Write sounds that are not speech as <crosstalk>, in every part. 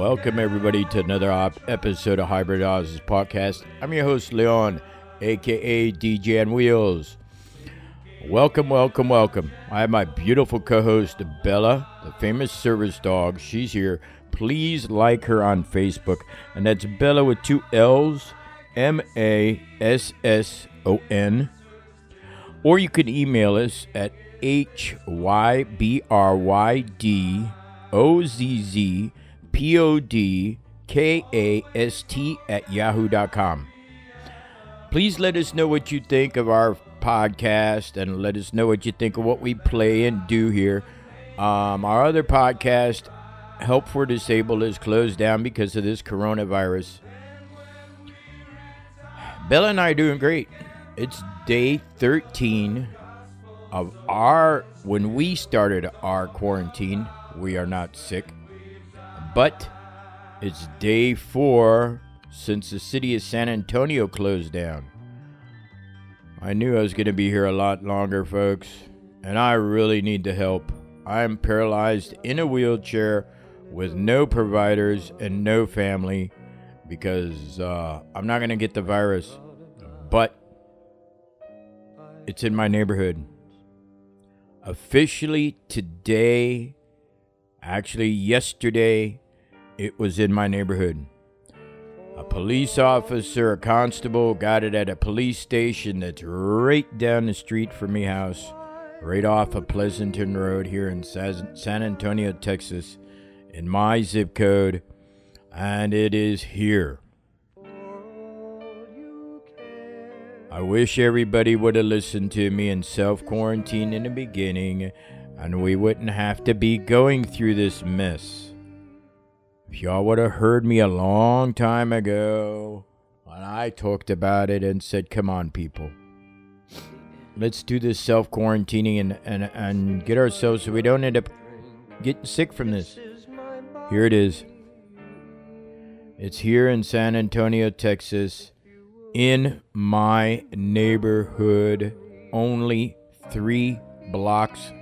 Welcome, everybody, to another op- episode of Hybrid Oz's podcast. I'm your host, Leon, aka DJ on Wheels. Welcome, welcome, welcome. I have my beautiful co host, Bella, the famous service dog. She's here. Please like her on Facebook. And that's Bella with two L's, M A S S O N. Or you can email us at H Y B R Y D O Z Z P O D K A S T at yahoo.com. Please let us know what you think of our podcast and let us know what you think of what we play and do here. Um, our other podcast, Help for Disabled, is closed down because of this coronavirus. Bella and I are doing great. It's day 13 of our, when we started our quarantine, we are not sick. But it's day four since the city of San Antonio closed down. I knew I was going to be here a lot longer, folks, and I really need the help. I'm paralyzed in a wheelchair with no providers and no family because uh, I'm not going to get the virus, but it's in my neighborhood. Officially today, actually yesterday, it was in my neighborhood. A police officer, a constable, got it at a police station that's right down the street from me house, right off of Pleasanton Road here in San Antonio, Texas, in my zip code, and it is here. I wish everybody would have listened to me in self quarantine in the beginning, and we wouldn't have to be going through this mess. If y'all would have heard me a long time ago when I talked about it and said, come on, people. Let's do this self quarantining and, and, and get ourselves so we don't end up getting sick from this. Here it is. It's here in San Antonio, Texas, in my neighborhood. Only three blocks,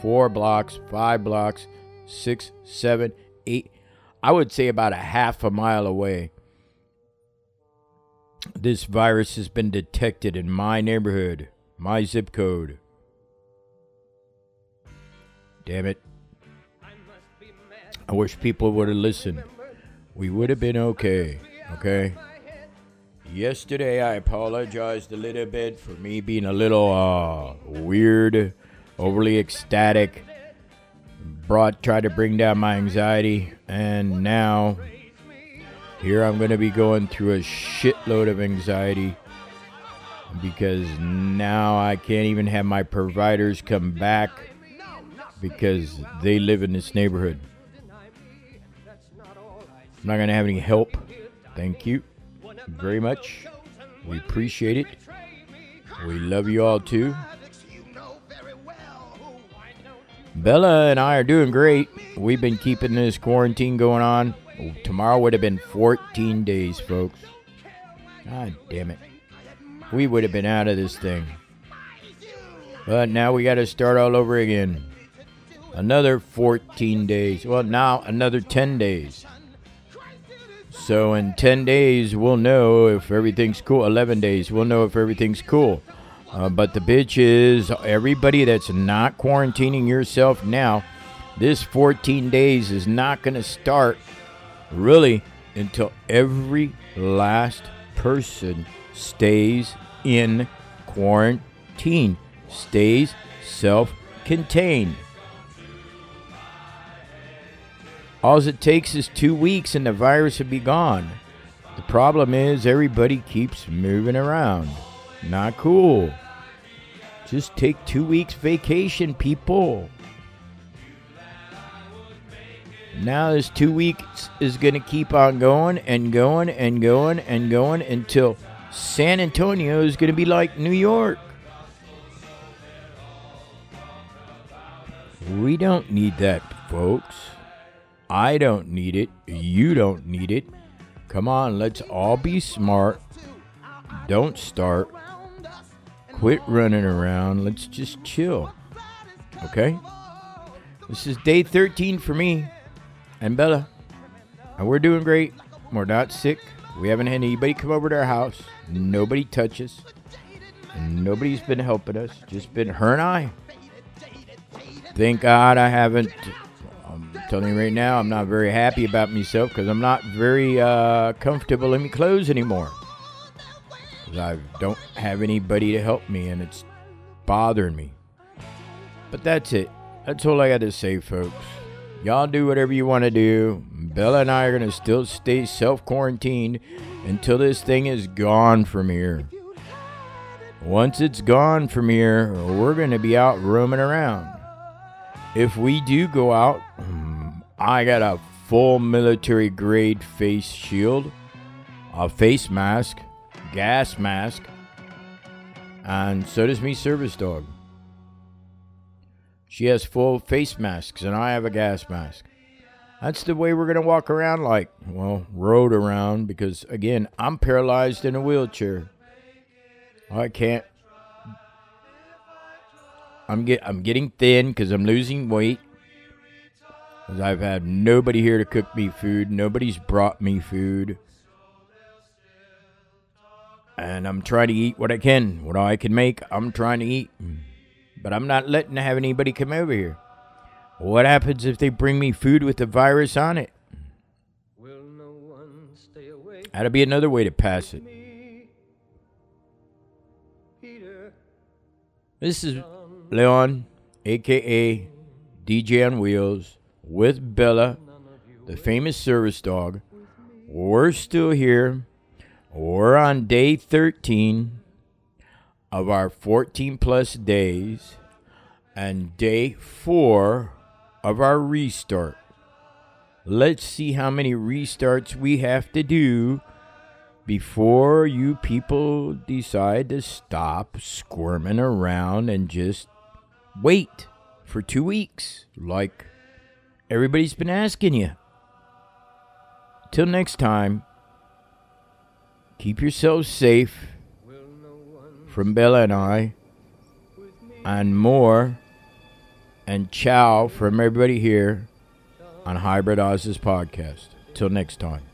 four blocks, five blocks, six, seven, eight I would say about a half a mile away. This virus has been detected in my neighborhood, my zip code. Damn it. I wish people would have listened. We would have been okay, okay? Yesterday, I apologized a little bit for me being a little uh, weird, overly ecstatic brought tried to bring down my anxiety and now here I'm going to be going through a shitload of anxiety because now I can't even have my providers come back because they live in this neighborhood. I'm not going to have any help. Thank you very much. We appreciate it. We love you all too. Bella and I are doing great. We've been keeping this quarantine going on. Tomorrow would have been 14 days, folks. God damn it. We would have been out of this thing. But now we got to start all over again. Another 14 days. Well, now another 10 days. So in 10 days, we'll know if everything's cool. 11 days, we'll know if everything's cool. Uh, but the bitch is everybody that's not quarantining yourself now, this 14 days is not going to start really until every last person stays in quarantine, stays self contained. All it takes is two weeks and the virus will be gone. The problem is everybody keeps moving around. Not cool. Just take two weeks vacation, people. Now this two weeks is going to keep on going and going and going and going until San Antonio is going to be like New York. We don't need that, folks. I don't need it. You don't need it. Come on, let's all be smart. Don't start. Quit running around. Let's just chill. Okay? This is day 13 for me and Bella. And we're doing great. We're not sick. We haven't had anybody come over to our house. Nobody touches. Nobody's been helping us. Just been her and I. Thank God I haven't. I'm telling you right now, I'm not very happy about myself because I'm not very uh, comfortable in my clothes anymore. I don't have anybody to help me and it's bothering me. But that's it. That's all I got to say, folks. Y'all do whatever you want to do. Bella and I are going to still stay self quarantined until this thing is gone from here. Once it's gone from here, we're going to be out roaming around. If we do go out, mm, I got a full military grade face shield, a face mask, gas mask, and so does me service dog. She has full face masks, and I have a gas mask. That's the way we're going to walk around, like, well, road around, because again, I'm paralyzed in a wheelchair. I can't. I'm get I'm getting thin because I'm losing weight. 'Cause I've had nobody here to cook me food. Nobody's brought me food. And I'm trying to eat what I can. What I can make, I'm trying to eat. But I'm not letting have anybody come over here. What happens if they bring me food with the virus on it? Will no one stay awake? That'll be another way to pass it. Peter, This is Leon, aka DJ on Wheels, with Bella, the famous service dog. We're still here. We're on day 13 of our 14 plus days and day 4 of our restart. Let's see how many restarts we have to do before you people decide to stop squirming around and just wait for two weeks, like everybody's been asking you. Till next time, keep yourselves safe from Bella and I, and more, and ciao from everybody here on Hybrid Oz's podcast. Till next time.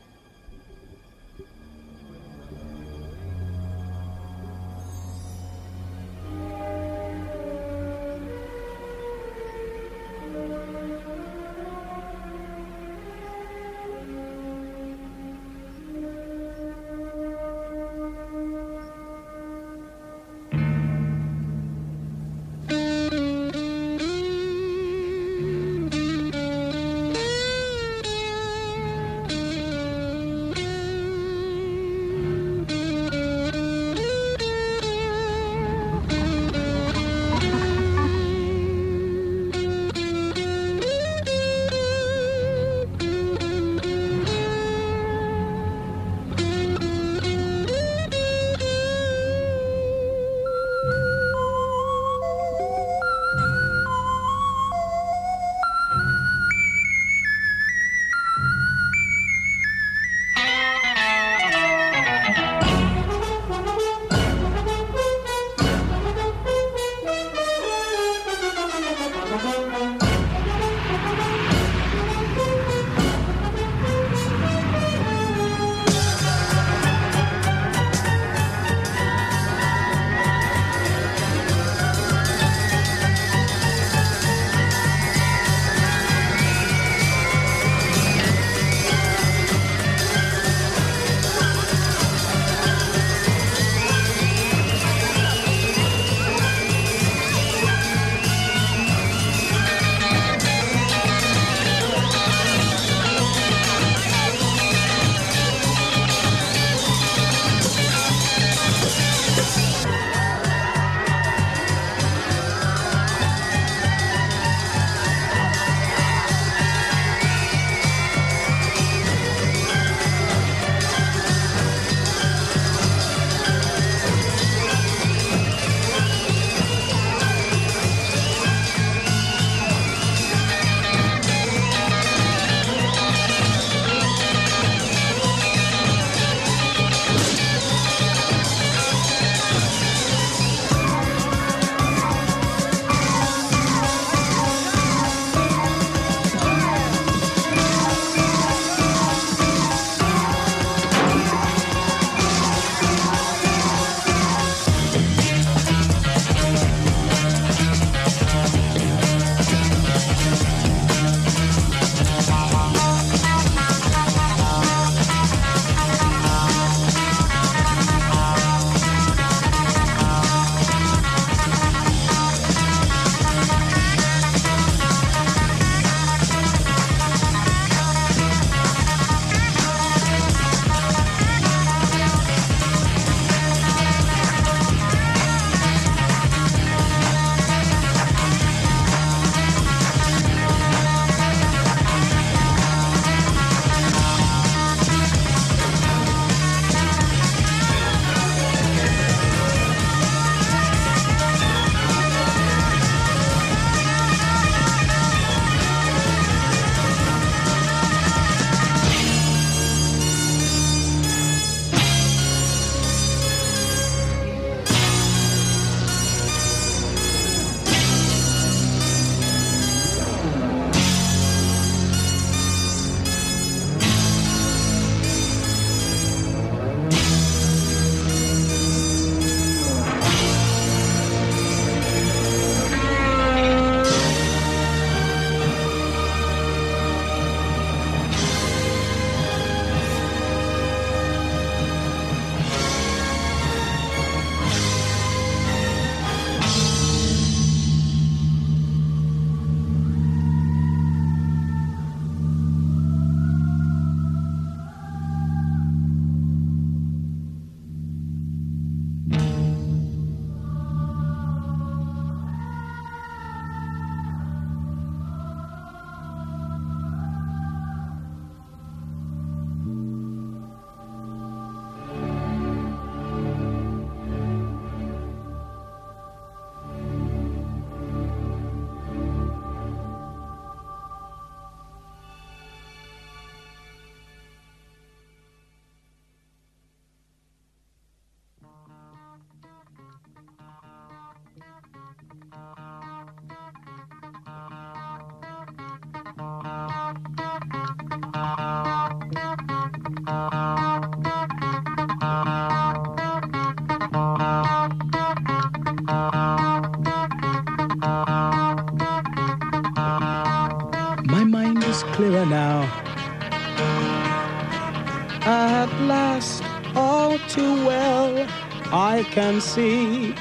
Can see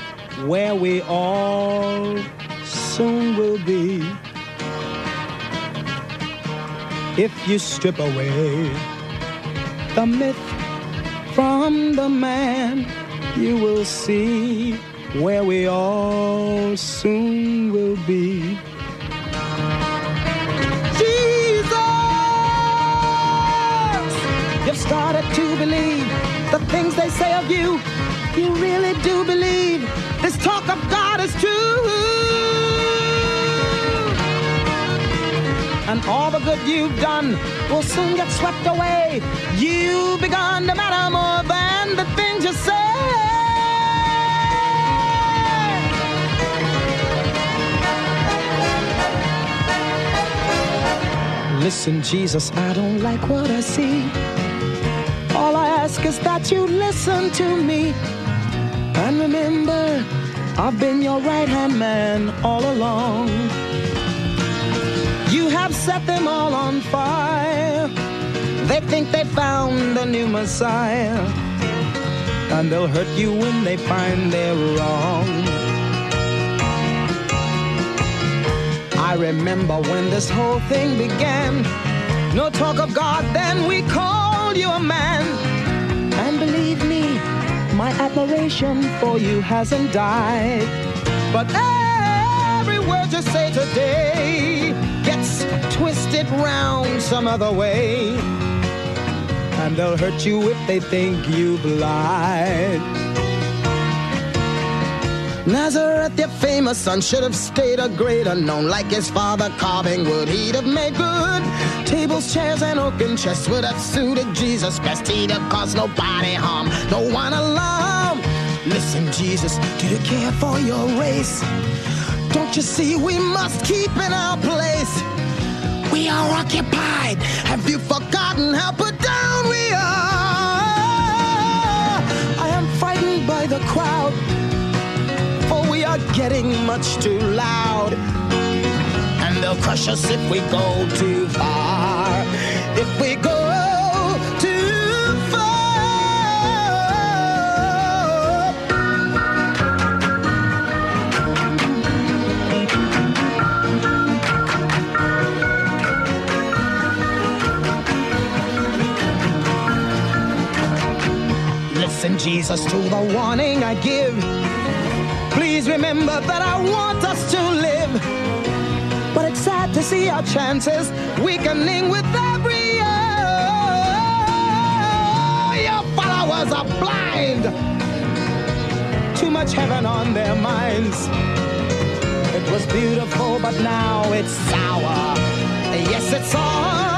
where we all soon will be. If you strip away the myth from the man, you will see where we all soon will be. Jesus! You've started to believe the things they say of you. You really do believe this talk of God is true. And all the good you've done will soon get swept away. You've begun to matter more than the things you say. Listen, Jesus, I don't like what I see. All I ask is that you listen to me. Remember, I've been your right hand man all along. You have set them all on fire. They think they found a new Messiah. And they'll hurt you when they find they're wrong. I remember when this whole thing began. No talk of God, then we called you a man. My admiration for you hasn't died. But every word you say today gets twisted round some other way. And they'll hurt you if they think you've lied. Nazareth, your famous son, should have stayed a great unknown. Like his father carving wood, he'd have made good. Tables, chairs, and oaken chests would have suited Jesus best. He'd have caused nobody harm, no one alarm. Listen, Jesus, do you care for your race? Don't you see we must keep in our place? We are occupied. Have you forgotten how put down we are? I am frightened by the crowd for we are getting much too loud. And they'll crush us if we go too far. If we go Listen, Jesus, to the warning I give. Please remember that I want us to live. But it's sad to see our chances weakening with every year. Your followers are blind. Too much heaven on their minds. It was beautiful, but now it's sour. Yes, it's all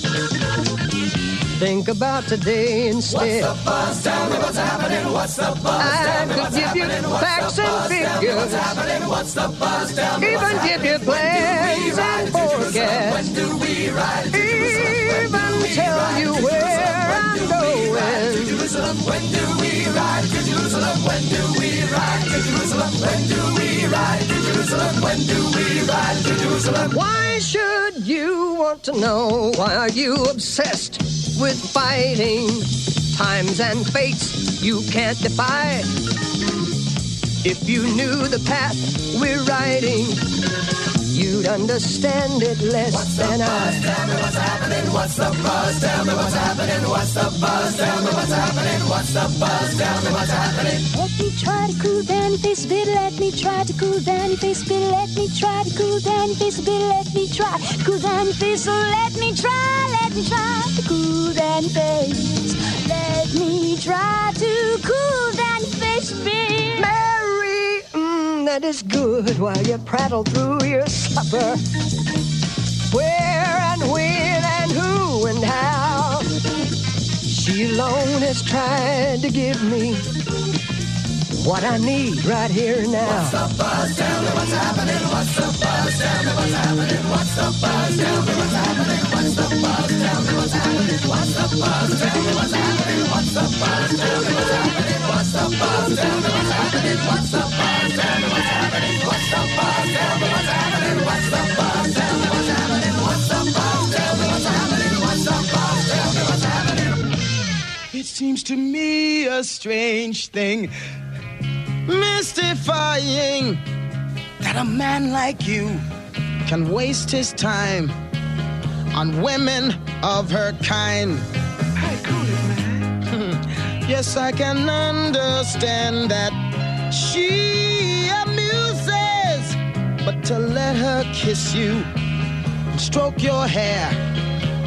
Think about today instead. What's the buzz? Tell me what's happening. What's the buzz? I could give you facts and figures. What's happening? What's the buzz? Tell me Even give you plans and forecasts. When do we ride? Even tell you where I'm going. Jerusalem, when do we ride to Jerusalem? When do we ride to Jerusalem? When do we ride to Jerusalem? When do we ride to Jerusalem? Why should you want to know? Why are you obsessed with fighting? Times and fates you can't defy. If you knew the path we're riding, you'd understand it less what's than the buzz? I. Tell me what's happening. What's the buzz? Tell me what's happening. What's the buzz? Tell me what's happening. What's the buzz? Tell me what's happening. Let me try to cool down your face a bit. Let me try to cool down your face a bit. Let me try to cool down your face a bit. Let me try to cool down your face. So let me try. Let me try to cool your face. Let me try to cool face a bit. Mary, mm, that is good while you prattle through your supper. Where and when and who and how. She alone has tried to give me what I need right here now. What's the buzz? Tell me what's happening. What's the buzz? Tell me what's happening. What's the buzz? Tell me what's happening. What's the buzz? Tell me what's happening. What's the buzz? Tell me what's happening. What's the buzz? Tell me what's happening. What's the buzz? Tell me what's happening. What's the buzz? Tell me what's happening. What's the buzz? Tell me what's happening. What's the buzz? Tell me what's happening. What's the buzz? Tell me what's happening. What's the buzz? Tell me what's happening. It seems to me a strange thing, mystifying, that a man like you can waste his time on women of her kind. Hey, cool it, man. <laughs> yes, I can understand that she amuses, but to let her kiss you and stroke your hair,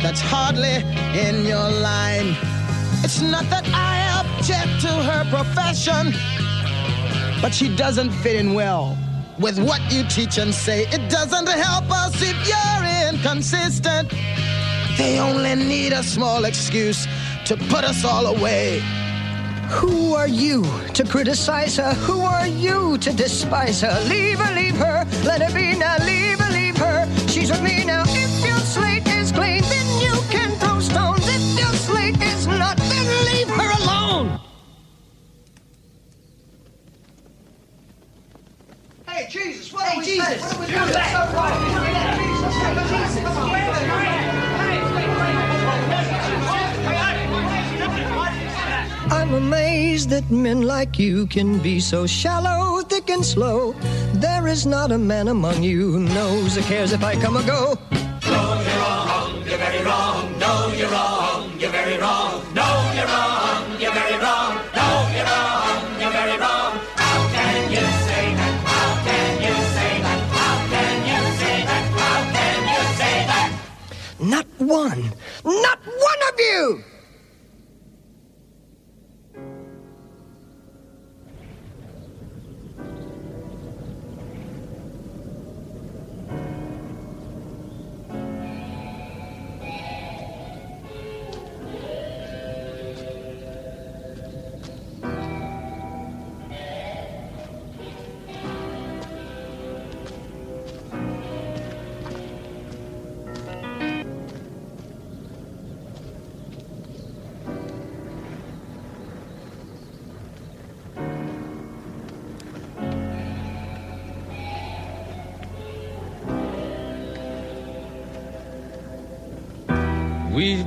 that's hardly in your line. It's not that I object to her profession, but she doesn't fit in well with what you teach and say. It doesn't help us if you're inconsistent. They only need a small excuse to put us all away. Who are you to criticize her? Who are you to despise her? Leave her, leave her, let her be now. Leave her, leave her. She's with me now. If your slate is clean, then you can throw stones. If your slate is not, then leave her alone. Hey, Jesus, I'm amazed that men like you can be so shallow, thick and slow. There is not a man among you who knows or cares if I come or go. Not one, not one of you!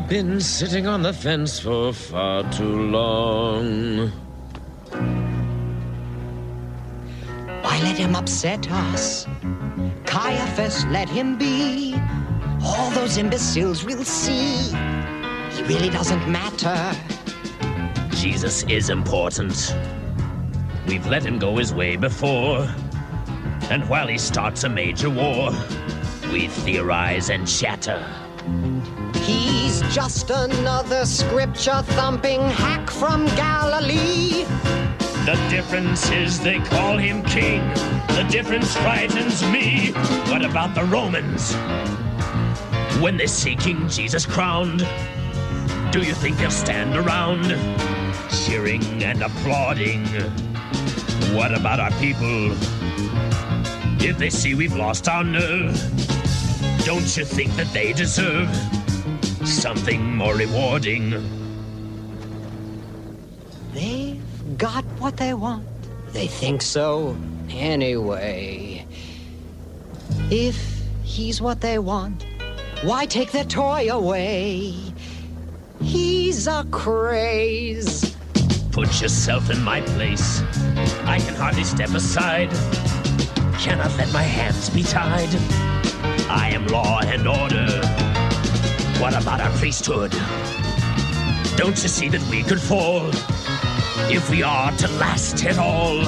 Been sitting on the fence for far too long. Why let him upset us? Caiaphas, let him be. All those imbeciles will see. He really doesn't matter. Jesus is important. We've let him go his way before. And while he starts a major war, we theorize and chatter. Just another scripture thumping hack from Galilee. The difference is they call him king. The difference frightens me. What about the Romans? When they see King Jesus crowned, do you think they'll stand around cheering and applauding? What about our people? If they see we've lost our nerve, don't you think that they deserve something more rewarding? They've got what they want. They think so anyway. If he's what they want, why take their toy away? He's a craze. Put yourself in my place. I can hardly step aside. Cannot let my hands be tied. I am law and order. What about our priesthood? Don't you see that we could fall? If we are to last at all,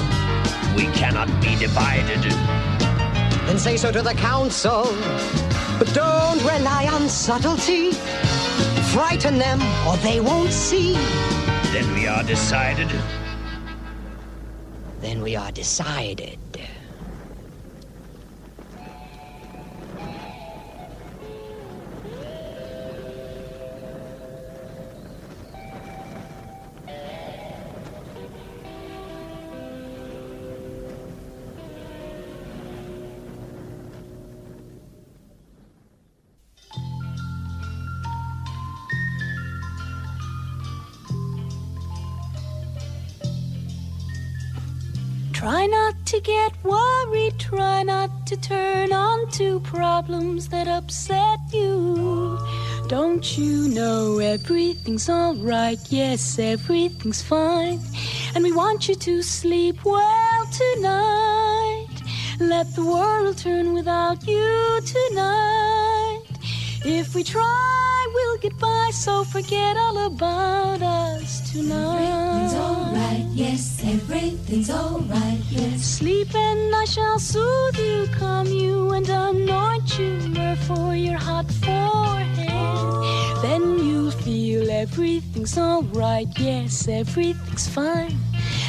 we cannot be divided. Then say so to the council. But don't rely on subtlety. Frighten them or they won't see. Then we are decided. Then we are decided. To get worried, try not to turn on to problems that upset you. Don't you know everything's alright? Yes, everything's fine. And we want you to sleep well tonight. Let the world turn without you tonight. If we try, by, so forget all about us tonight. Everything's alright, yes, everything's alright, yes. Sleep and I shall soothe you, calm you, and anoint you myrrh for your hot forehead. Then you'll feel everything's alright, yes, everything's fine.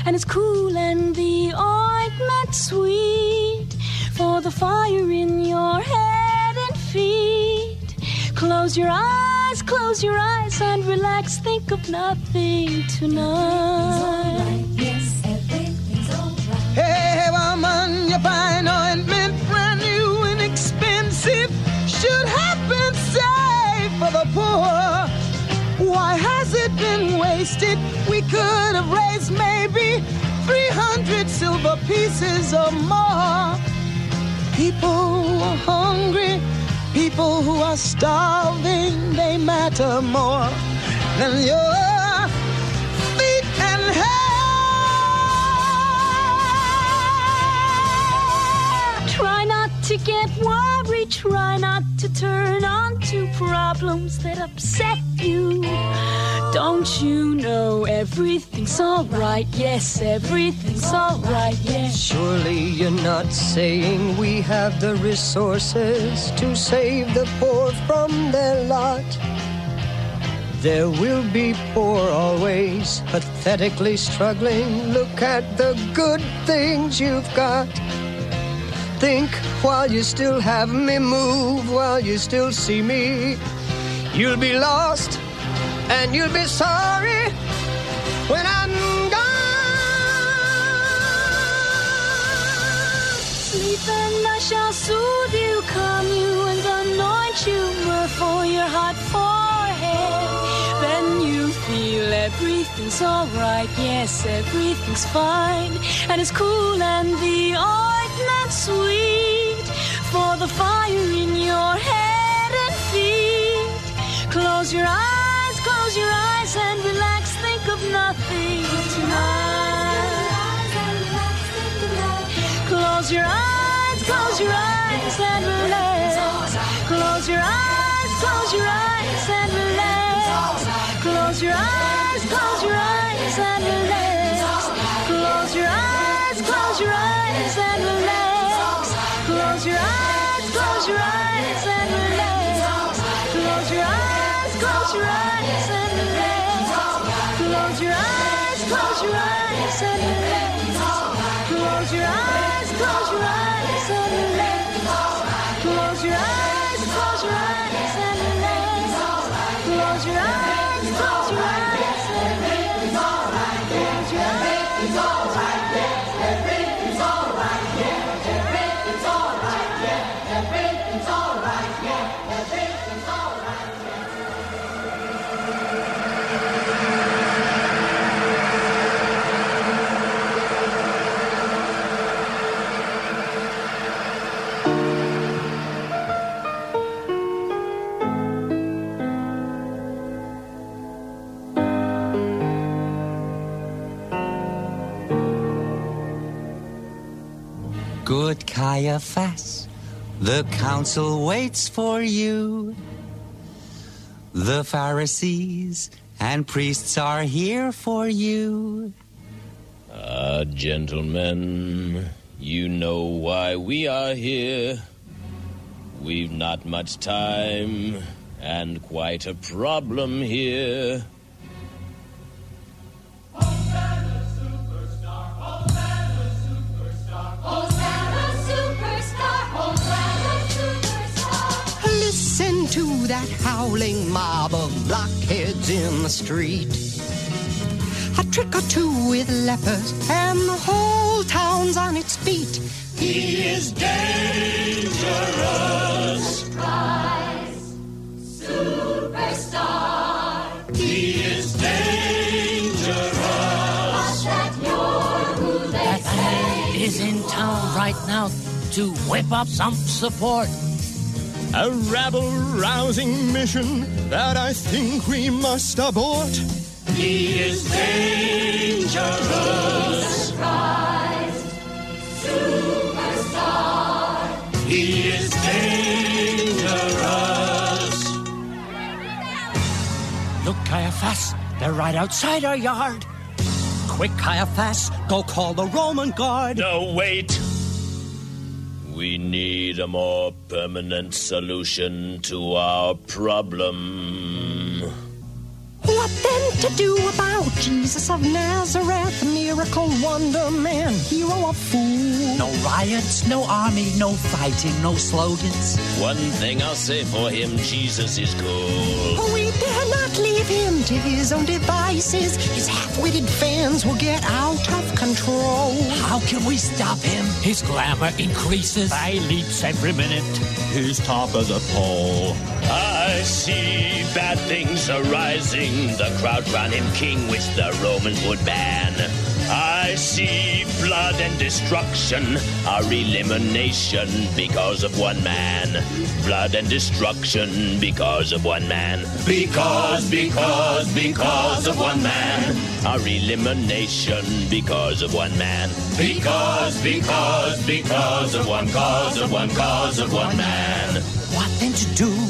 And it's cool and the ointment sweet for the fire in your head and feet. Close your eyes, close your eyes and relax, think of nothing tonight. Alright. Hey, woman, your fine ointment, brand new and expensive, should have been saved for the poor. Why has it been wasted? We could have raised maybe 300 silver pieces or more. People who are hungry, people who are starving, they matter more than your feet and hair. Try not to get worried, try not to turn on to problems that upset you. Don't you know everything's alright? Yes, everything's alright, yes. Surely you're not saying we have the resources to save the poor from their lot. There will be poor always, pathetically struggling. Look at the good things you've got. Think while you still have me, move while you still see me. You'll be lost and you'll be sorry when I'm gone. Sleep and I shall soothe you, calm you, and anoint you myrrh your hot forehead. Then you feel everything's alright, yes, everything's fine. And it's cool and the ointment sweet for the fire in your head and feet. Close your eyes, close your eyes and relax, think of nothing tonight. Close your eyes, close your eyes and relax. Close your eyes, close your eyes and relax. Close your eyes, close your eyes and relax. Close your eyes, close your eyes and relax. Close your eyes, close your eyes and relax. Close your eyes, close your eyes and relax. Close your eyes, close your eyes and relax. Close your eyes, close your eyes and relax. Close your eyes, close your eyes and relax. Close your eyes, close your eyes and relax. Close your eyes, close your eyes. Good Caiaphas, the council waits for you. The Pharisees and priests are here for you. Ah, gentlemen, you know why we are here. We've not much time and quite a problem here. To that howling mob of blockheads in the street. A trick or two with lepers, and the whole town's on its feet. He is dangerous. Christ superstar. He is dangerous. Hush that you're who they say. is in town right now to whip up some support. A rabble rousing mission that I think we must abort. He is dangerous. Christ superstar. He is dangerous. Look, Caiaphas, they're right outside our yard. Quick, Caiaphas, go call the Roman guard. No, wait. We need a more permanent solution to our problem. What then to do about Jesus of Nazareth, miracle wonder man, hero of fools? No riots, no army, no fighting, no slogans. One thing I'll say for him Jesus is cool. We dare not leave him to his own devices. His half-witted fans will get out of control. How can we stop him? His glamour increases by leaps every minute. He's top of the poll. I see bad things arising. The crowd crown him king, which the Romans would ban. I see blood and destruction, our elimination because of one man. Blood and destruction because of one man. Because, because, because of one man. Our elimination because of one man. Because, because, because of one cause of one cause of one man.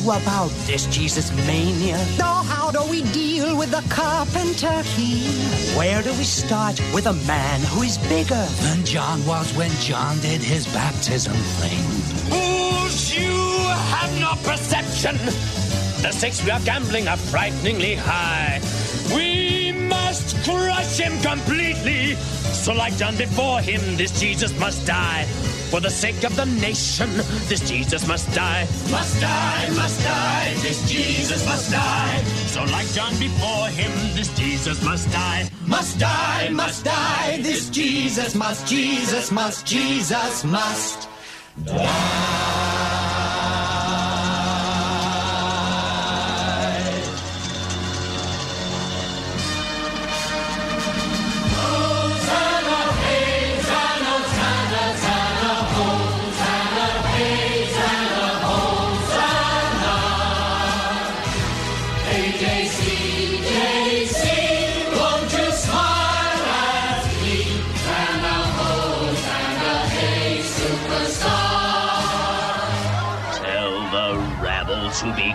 About this Jesus mania? Now, how do we deal with the carpenter here? Where do we start with a man who is bigger than John was when John did his baptism thing? Fools, you have no perception. The stakes we are gambling are frighteningly high. Crush him completely. So, like John before him, this Jesus must die. For the sake of the nation, this Jesus must die. Must die, must die, this Jesus must die. So, like John before him, this Jesus must die. Must die, must die, this Jesus must, Jesus must, Jesus must. Tell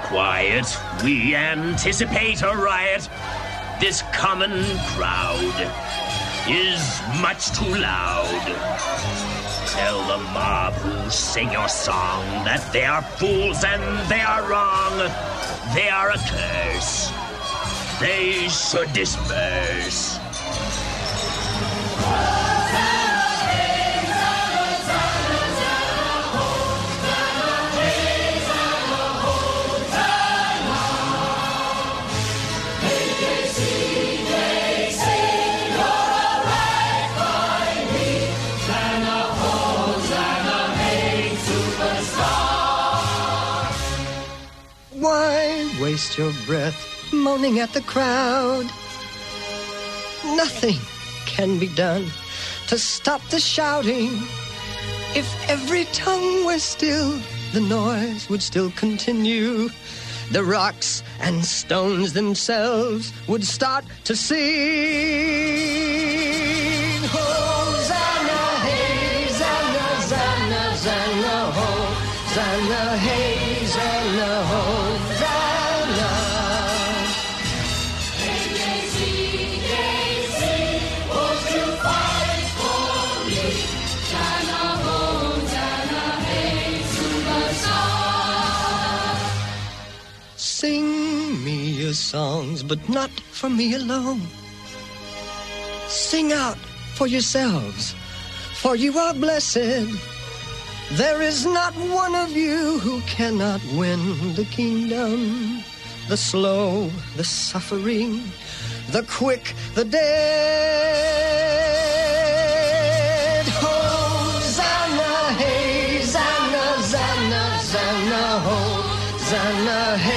quiet. We anticipate a riot. This common crowd is much too loud. tell the mob who sing your song that they are fools and they are wrong. They are a curse. They should disperse. Waste your breath moaning at the crowd? Nothing can be done to stop the shouting. If every tongue were still, the noise would still continue. The rocks and stones themselves would start to sing. Songs, but not for me alone. Sing out for yourselves, for you are blessed. There is not one of you who cannot win the kingdom. The slow, the suffering, the quick, the dead. Hosanna, hey, Zanna, Zanna, Zanna, Hosanna, hey,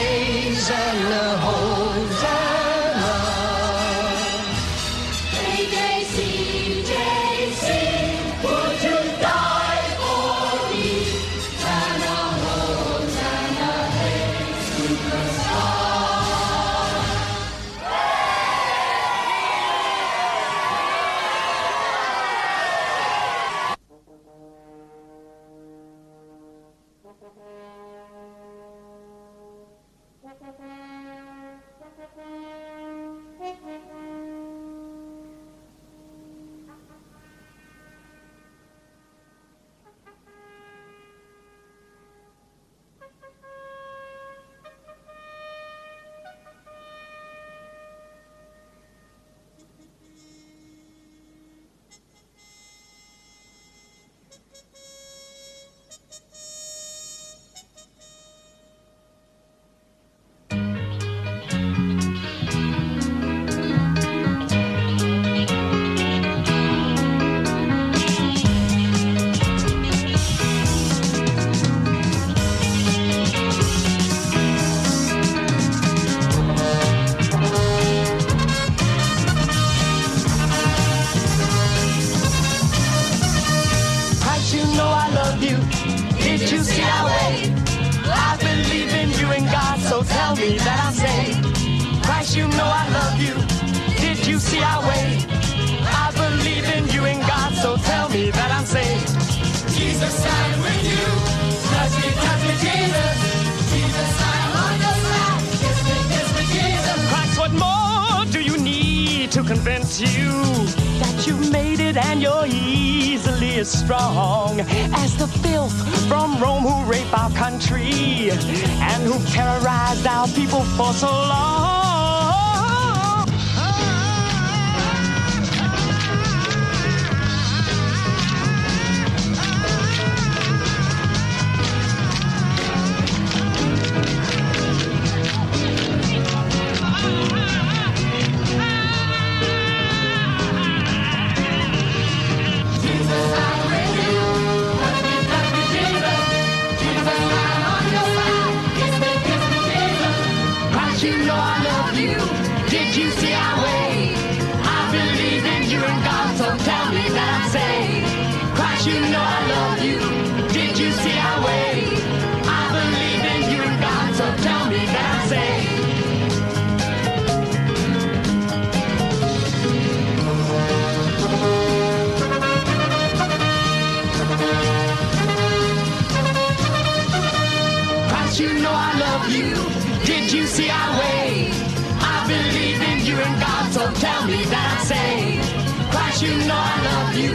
tell me that I'm saved. Christ, you know I love you.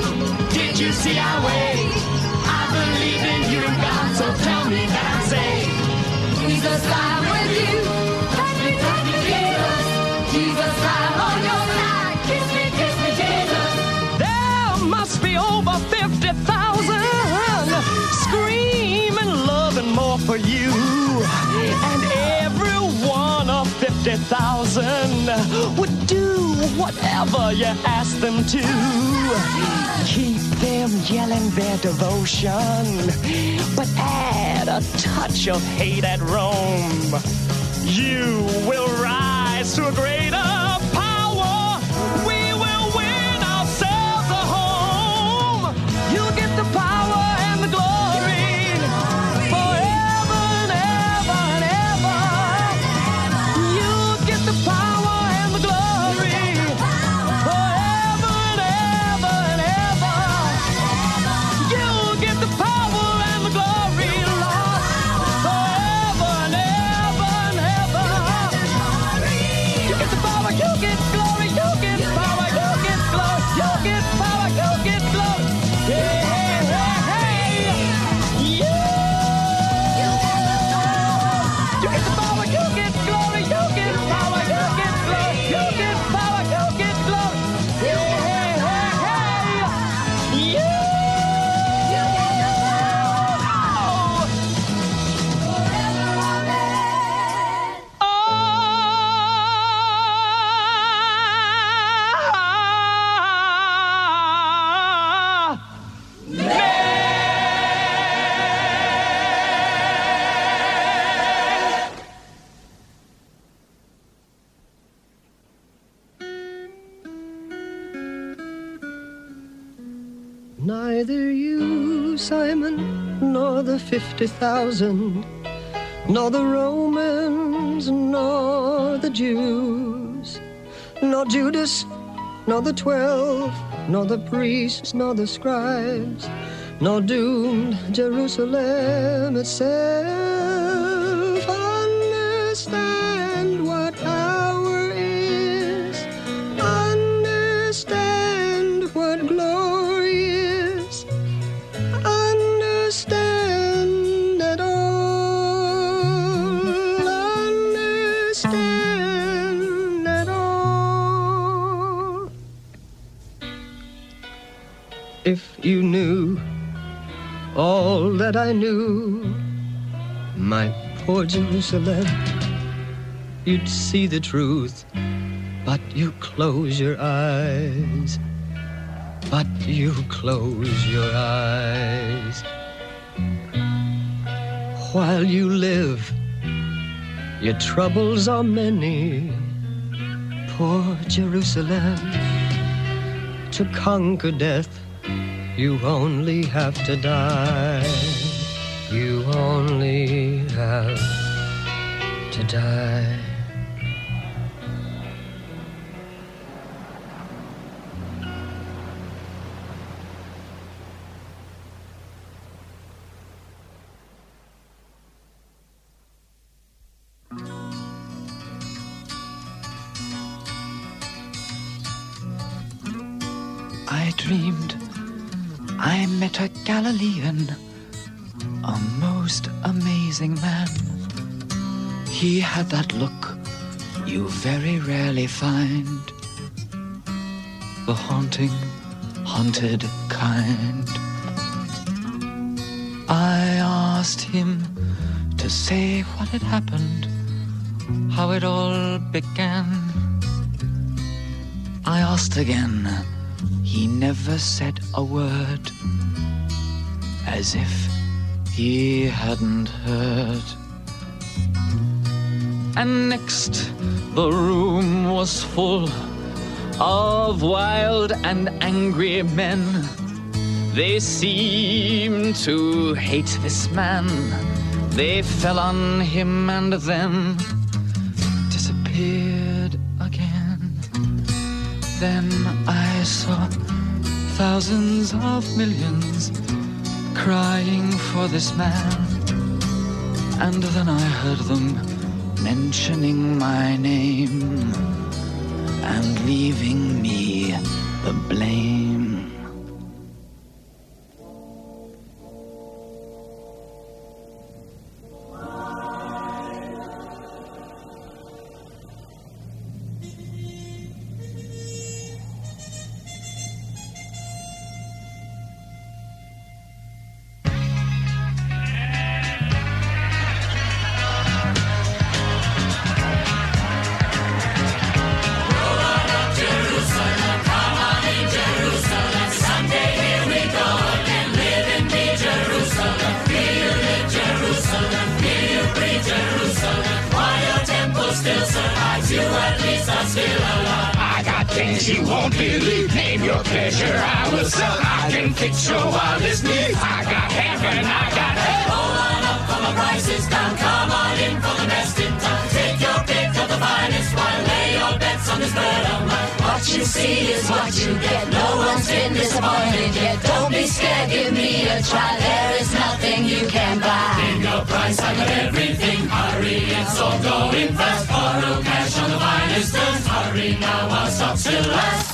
Did you see our way? on me now. Say, Jesus, I'm with you. Touch me, touch me, Jesus. Jesus, I'm on your side. Kiss me, kiss me, Jesus. There must be over 50,000 screaming, loving more for you. And every one of 50,000 would do whatever you ask them to. Keep them yelling their devotion, but add a touch of hate at Rome. You will rise to a greater 50,000, nor the Romans, nor the Jews, nor Judas, nor the twelve, nor the priests, nor the scribes, nor doomed Jerusalem itself. If you knew all that I knew, my poor Jerusalem, you'd see the truth, but you close your eyes. But you close your eyes. While you live, your troubles are many. Poor Jerusalem, to conquer death, you only have to die. You only have to die. Galilean, a most amazing man. He had that look you very rarely find, the haunting, haunted kind. I asked him to say what had happened, how it all began. I asked again. He never said a word, as if he hadn't heard. And next, the room was full of wild and angry men. They seemed to hate this man. They fell on him and then disappeared again. Then I saw thousands of millions crying for this man. And then I heard them mentioning my name and leaving me the blame. Don't be scared, give me a try. There is nothing you can buy. Your price, I got everything. Hurry, it's all going fast. Borrow cash on the finest terms. Hurry now while stock still lasts.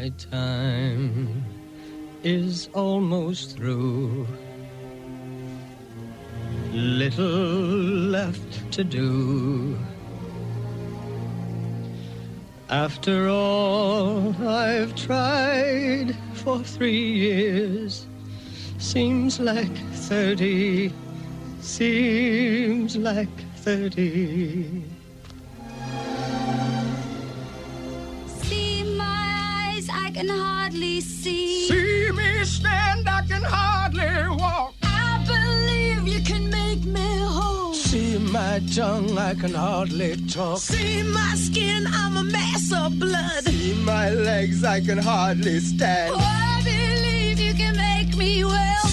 my time is almost through. Little left to do. After all I've tried for three years, seems like 30, seems like 30. Can hardly see. See me stand, I can hardly walk. I believe you can make me whole. See my tongue, I can hardly talk. See my skin, I'm a mess of blood. See my legs, I can hardly stand. Oh, I believe you can make me well.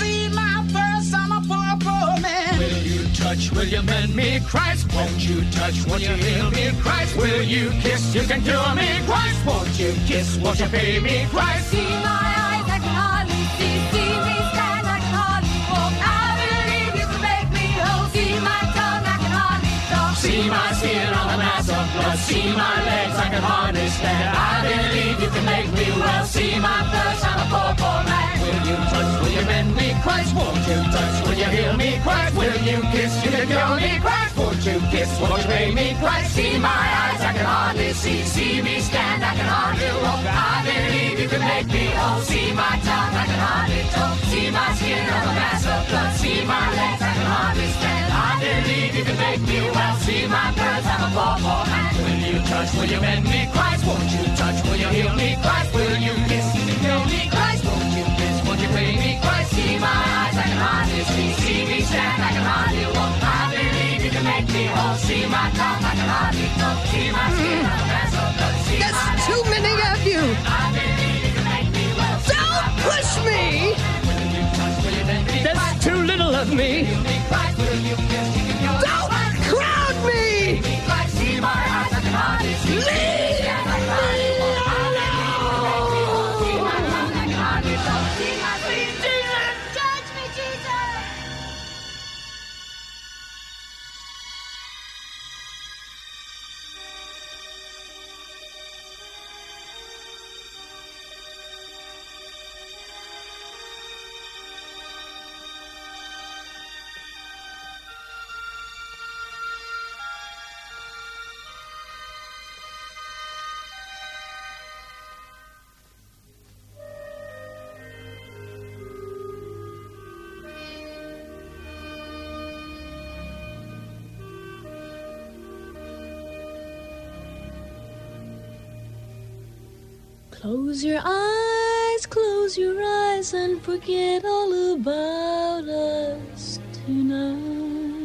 Touch? Will you mend me? Christ, won't you touch? Won't you heal me? Christ, will you kiss? You can cure me. Christ, won't you kiss? Won't you pay me? Christ, See my eyes, I can hardly see. See see my skin on the mass of blood. See my legs, I can hardly stand. I believe you can make me well. See my thirst, I'm a poor, poor man. Will you touch? Will you mend me? Christ, won't you touch? Will you heal me? Christ, will you kiss? You can cure me? Christ, won't you kiss? Won't you pay me? Christ, see my eyes, I can hardly see. See me stand, I can hardly walk. I believe you can make me whole. See my tongue, I can hardly talk. See my skin on a mass of blood. See my legs, I can hardly stand. I believe you can make me well. See my birds, I'm a poor, poor man. Will you touch? Will you mend me? Christ, won't you touch? Will you heal me? Christ, will you kiss? Kill me? Christ, won't you kiss? Won't you pay me? Christ, see my eyes, I can hardly see. See me stand, I can hardly walk. I believe you can make me whole. See my tongue, I can hardly talk. See my skin on a mass of blood. See my That's too many of you. I believe you can make me well. Don't push me. That's too little of me. Christ, will you kiss? Close your eyes, close your eyes, and forget all about us tonight.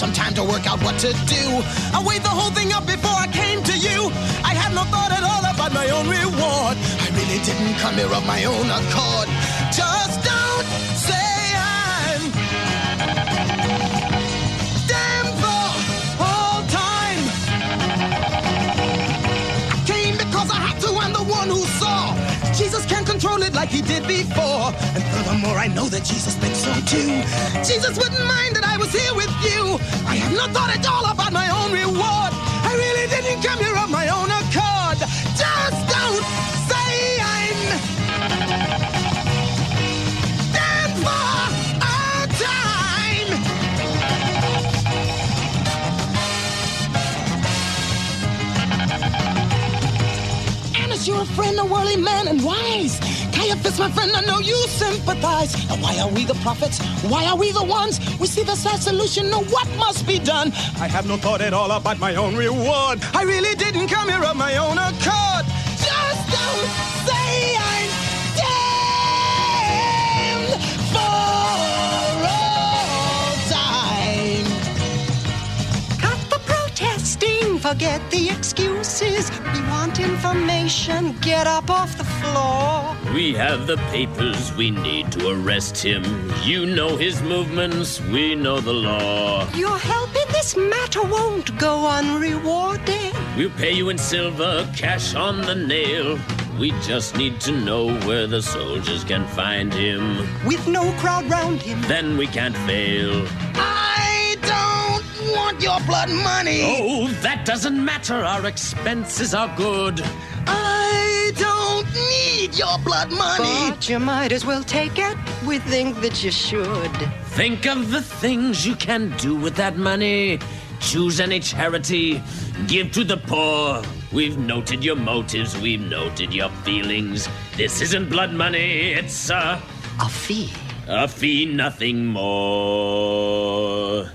Some time to work out what to do. I weighed the whole thing up before I came to you. I had no thought at all about my own reward. I really didn't come here of my own accord. Just don't say I'm damn for all time. I came because I had to. I'm the one who saw. Jesus can't control it like he did before. And furthermore, I know that Jesus thinks so too. Jesus wouldn't mind that I was here with you. I have not thought at all about my own reward. I really didn't come here of my own accord. Just don't say I'm dead for all time. Annas, you're a friend, a worldly man and wise. Caiaphas, my friend, I know you sympathize. Now, why are we the prophets? Why are we the ones? We see the sad solution, know what must be done. I have no thought at all about my own reward. I really didn't come here of my own accord. Just don't say I'm damned for all time. Cut the protesting, forget the excuses. We want information, get up off the floor. We have the papers we need to arrest him. You know his movements, we know the law. Your help in this matter won't go unrewarded. We'll pay you in silver, cash on the nail. We just need to know where the soldiers can find him. With no crowd round him. Then we can't fail. I don't want your blood money. Oh, that doesn't matter. Our expenses are good. I don't need your blood money. But you might as well take it. We think that you should. Think of the things you can do with that money. Choose any charity. Give to the poor. We've noted your motives. We've noted your feelings. This isn't blood money. It's a, A fee. a fee, nothing more.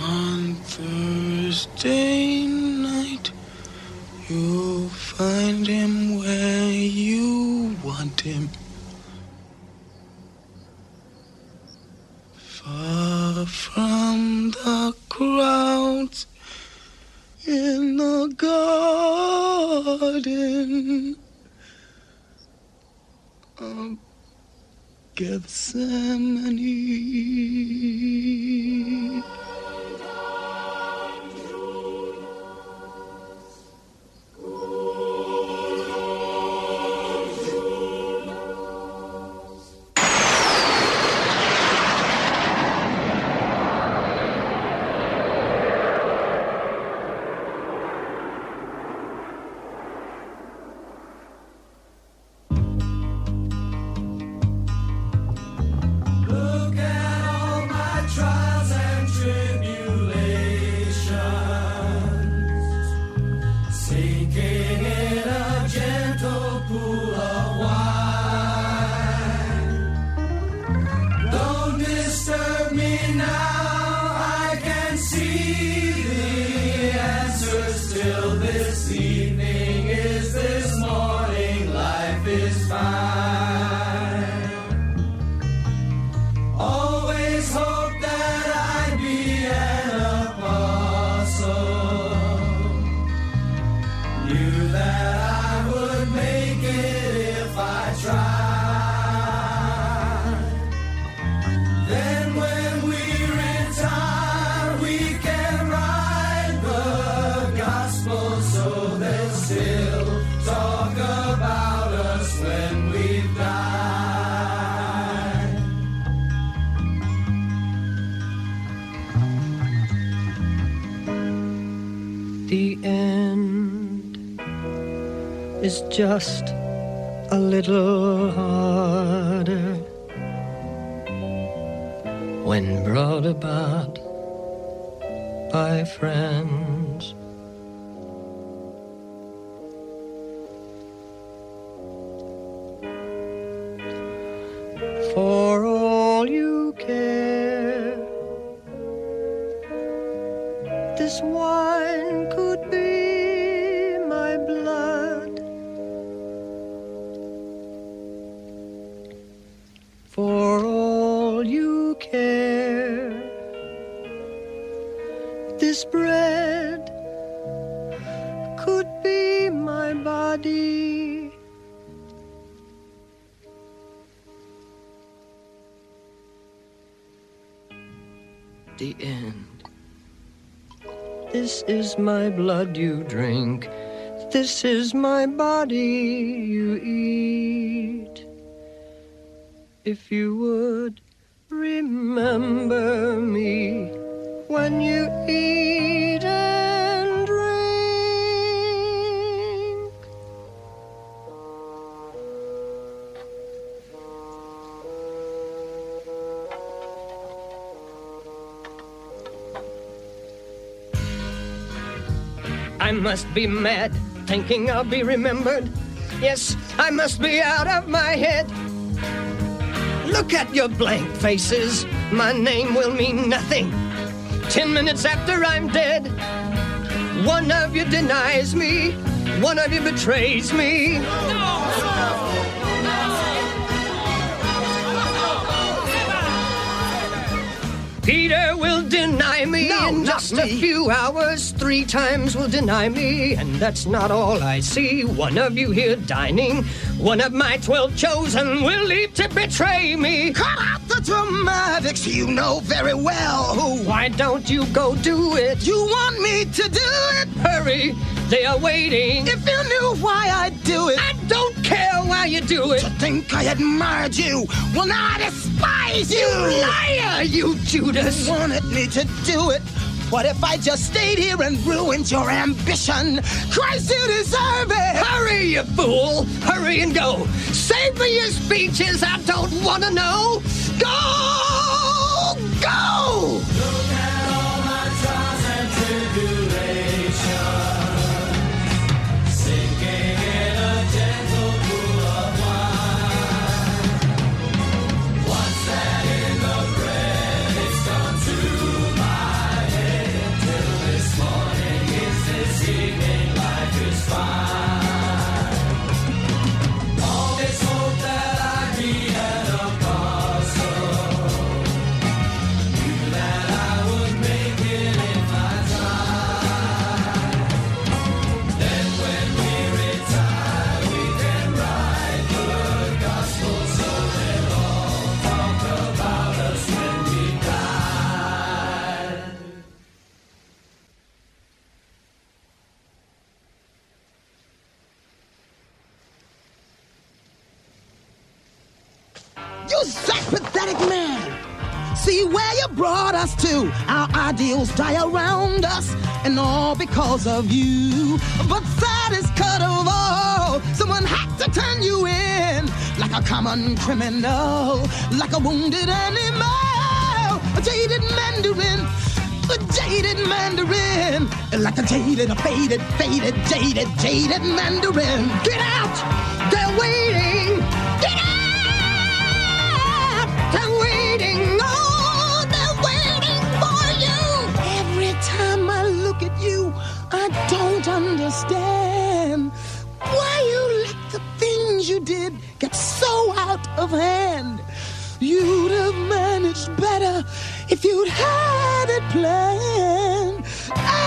On Thursday night, you'll find him where you want him. Far from the crowds in the garden of Gethsemane. Just a little harder when brought about by friends. The end. This is my blood you drink. This is my body you eat. If you would remember me when you eat must be mad, thinking I'll be remembered. Yes, I must be out of my head. Look at your blank faces. My name will mean nothing. Ten minutes after I'm dead, one of you denies me, one of you betrays me. Peter will deny me No, in just me. a few hours. Three times will deny me, and that's not all I see. One of you here dining, one of my twelve chosen will leave to betray me. Cut out dramatics, you know very well. Why don't you go do it? You want me to do it? Hurry, they are waiting. If you knew why I do it, I don't care why you do it. to think I admired you. Well, now I despise you. Liar, you Judas. You wanted me to do it. What if I just stayed here and ruined your ambition? Christ, you deserve it. Hurry, you fool! Hurry and go! Save me your speeches, I don't want to know! Go! Go! Where you brought us to. Our ideals die around us, and all because of you. But is cut of all. Someone had to turn you in like a common criminal, like a wounded animal, a jaded mandarin. A jaded mandarin, like a jaded, a faded, faded, jaded, jaded mandarin. Get out! They're waiting! Had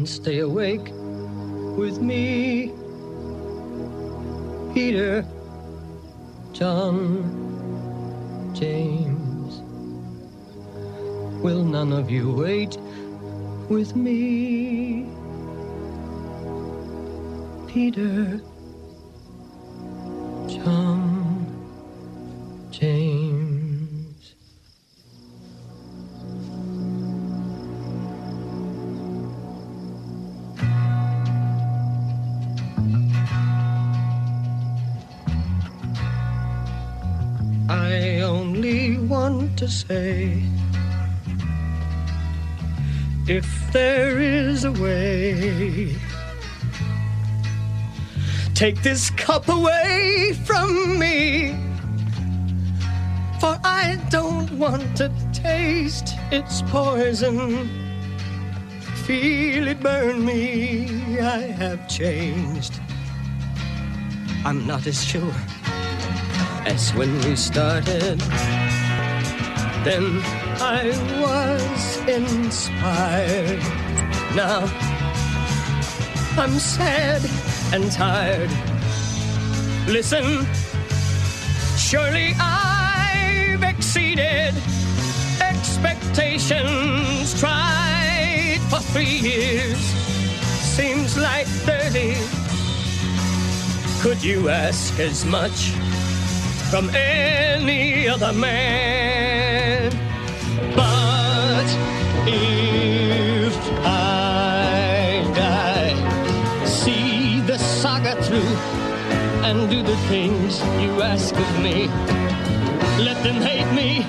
one stay awake with me? Peter, John, James. Will none of you wait with me? Peter, John, James. Say if there is a way, take this cup away from me. For I don't want to taste its poison. Feel it burn me. I have changed. I'm not as sure as when we started. Then I was inspired. Now I'm sad and tired. Listen, surely I've exceeded expectations. Tried for three years, seems like 30. Could you ask as much? From any other man. But if I die, see the saga through and do the things you ask of me. Let them hate me,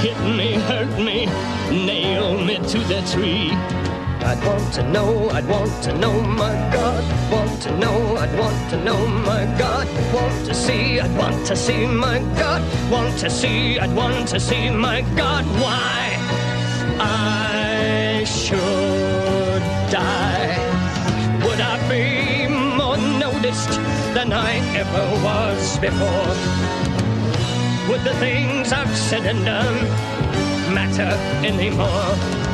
hit me, hurt me, nail me to the tree. I'd want to know, I'd want to know, my God. Want to know, I'd want to know, my God. Want to see, I'd want to see, my God. Want to see, I'd want to see, my God. Why I should die? Would I be more noticed than I ever was before? Would the things I've said and done matter anymore?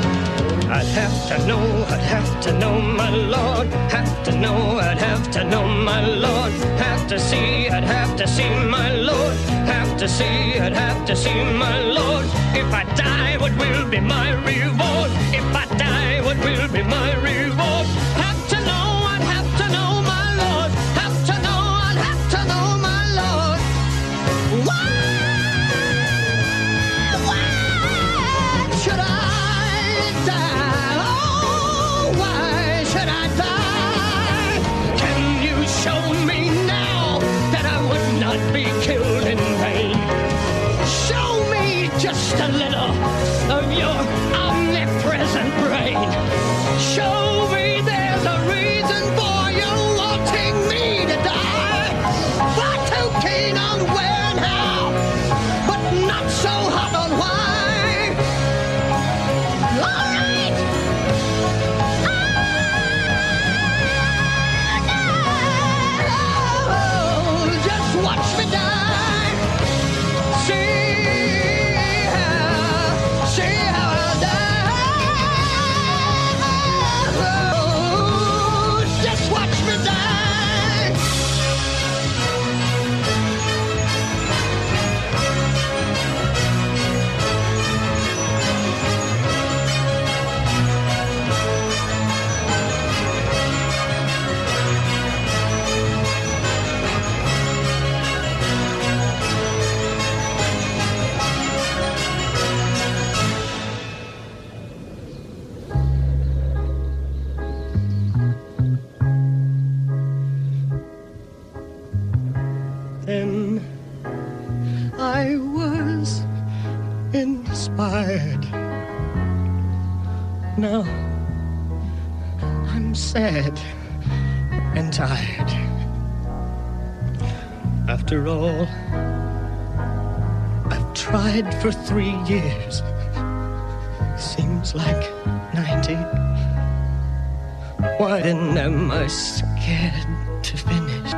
I'd have to know, I'd have to know, my Lord. Have to know, I'd have to know, my Lord. Have to see, I'd have to see, my Lord. Have to see, I'd have to see, my Lord. If I die, what will be my reward? If I die, what will be my reward? Now I'm sad and tired. After all, I've tried for three years. Seems like 90. Why then am I scared to finish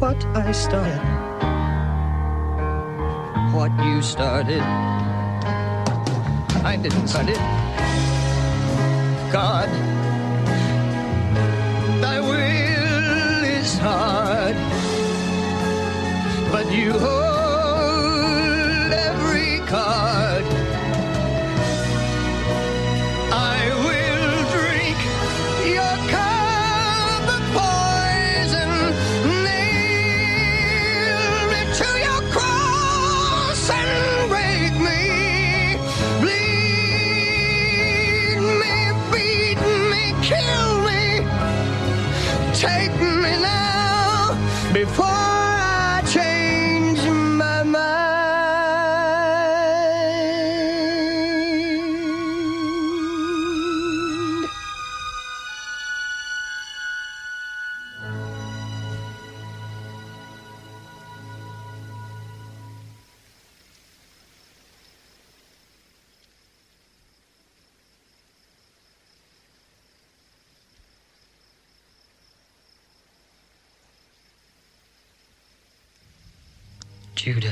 what I started? What you started? I didn't start it. God. Thy will is hard, but you before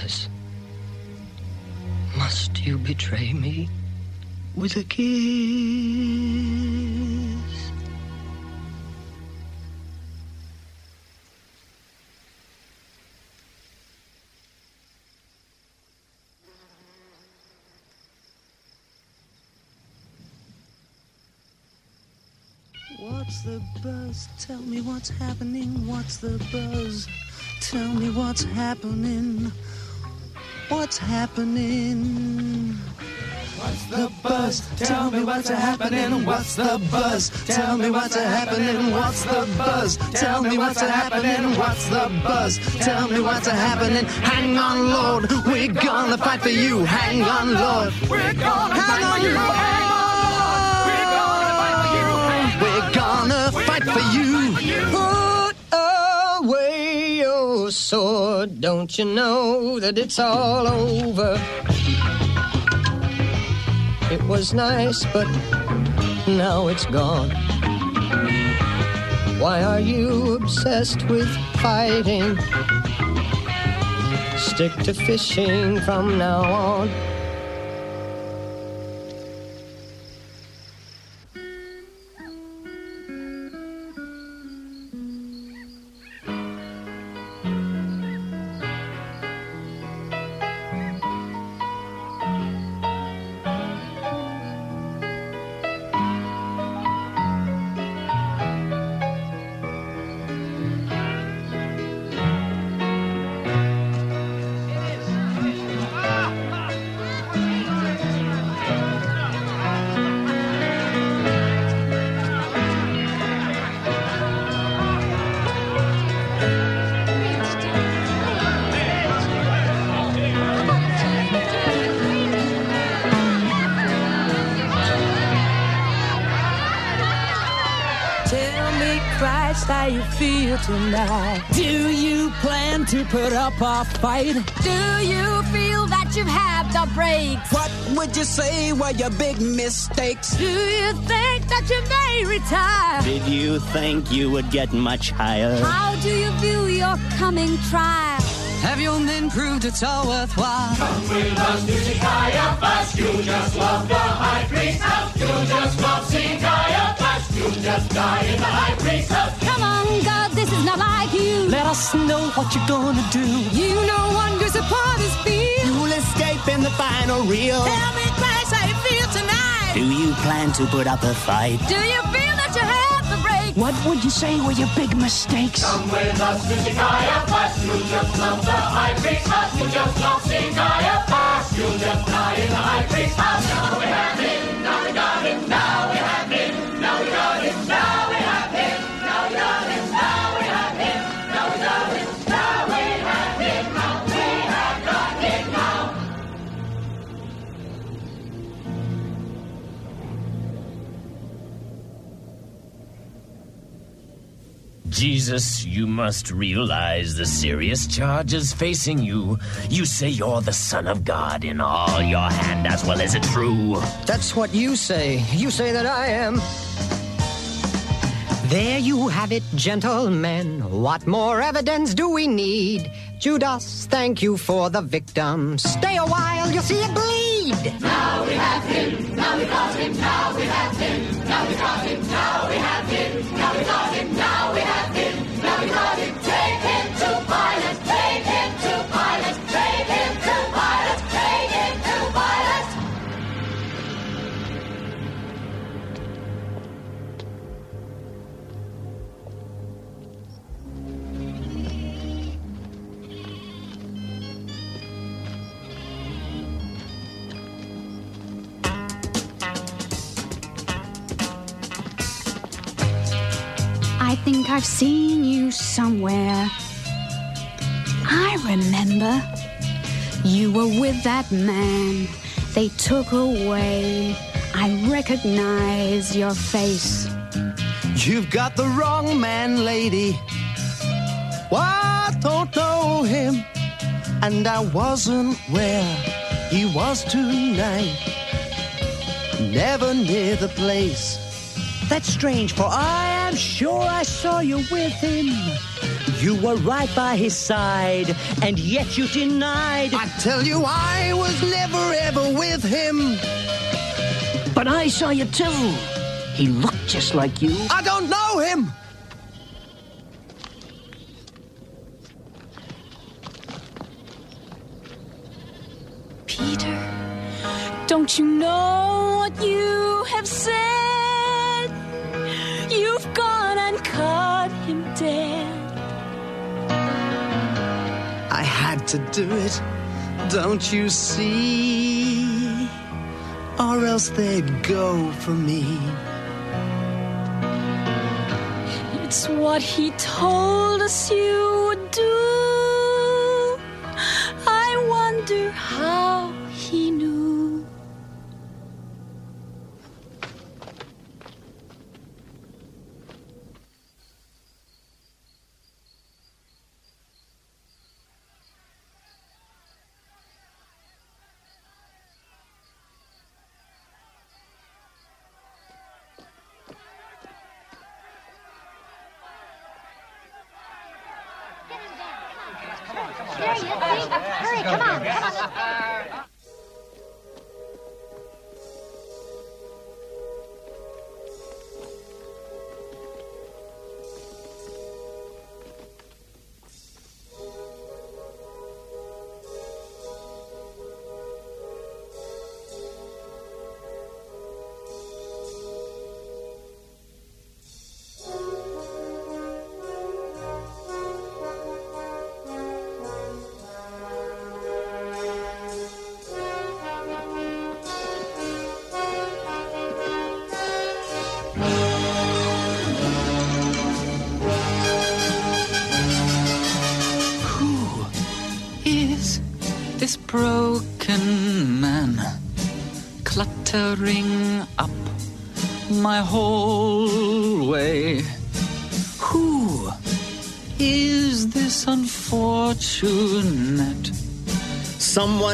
Judas, must you betray me with a kiss? What's the buzz? Tell me what's happening. What's the buzz? Tell me what's happening. What's happening? What's the buzz? Tell me what's happening. What's the buzz? Tell me what's happening. What's the buzz? Tell me what's happening. What's the buzz? Tell me what's happening. Hang on, Lord. We're gonna fight for you. Hang on, Lord. We're gonna fight for you. Hang on, Lord. We're gonna fight for you. Put sword. Don't you know that it's all over? It was nice, but now it's gone. Why are you obsessed with fighting? Stick to fishing from now on. Put up a fight? Do you feel that you've had the breaks? What would you say were your big mistakes? Do you think that you may retire? Did you think you would get much higher? How do you view your coming trial? Have your men proved it's all worthwhile? Come with us to see Caiaphas. You just love the high priest house. You just love seeing Caiaphas. You just die in the high priest house. Come on, God, this is not like you. Let know what you're gonna do. You know wonders upon his feet. You'll escape in the final reel. Tell me, Christ, how you feel tonight. Do you plan to put up a fight? Do you feel that you have the break? What would you say were your big mistakes? Come with us to see Caiaphas. You just love the high priest house. You just love seeing Caiaphas. You just die in the high priest house. Now we have him. Now we got him. Now Jesus, you must realize the serious charges facing you. You say you're the Son of God in all your hand as well as it true. That's what you say. You say that I am. There you have it, gentlemen. What more evidence do we need? Judas, thank you for the victim. Stay a while, you'll see it bleed. Now we have him, now we got him, now we have him, now we got him, now we have him, now we got him, think I've seen you somewhere. I remember you were with that man they took away. I recognize your face. You've got the wrong man, lady. I don't know him, and I wasn't where he was tonight. Never near the place. That's strange, for I am sure I saw you with him. You were right by his side, and yet you denied. I tell you, I was never ever with him. But I saw you too. He looked just like you. I don't know him. Peter, don't you know what you have said? You've gone and cut him dead. I had to do it, don't you see? Or else they'd go for me. It's what he told us you would do. I wonder how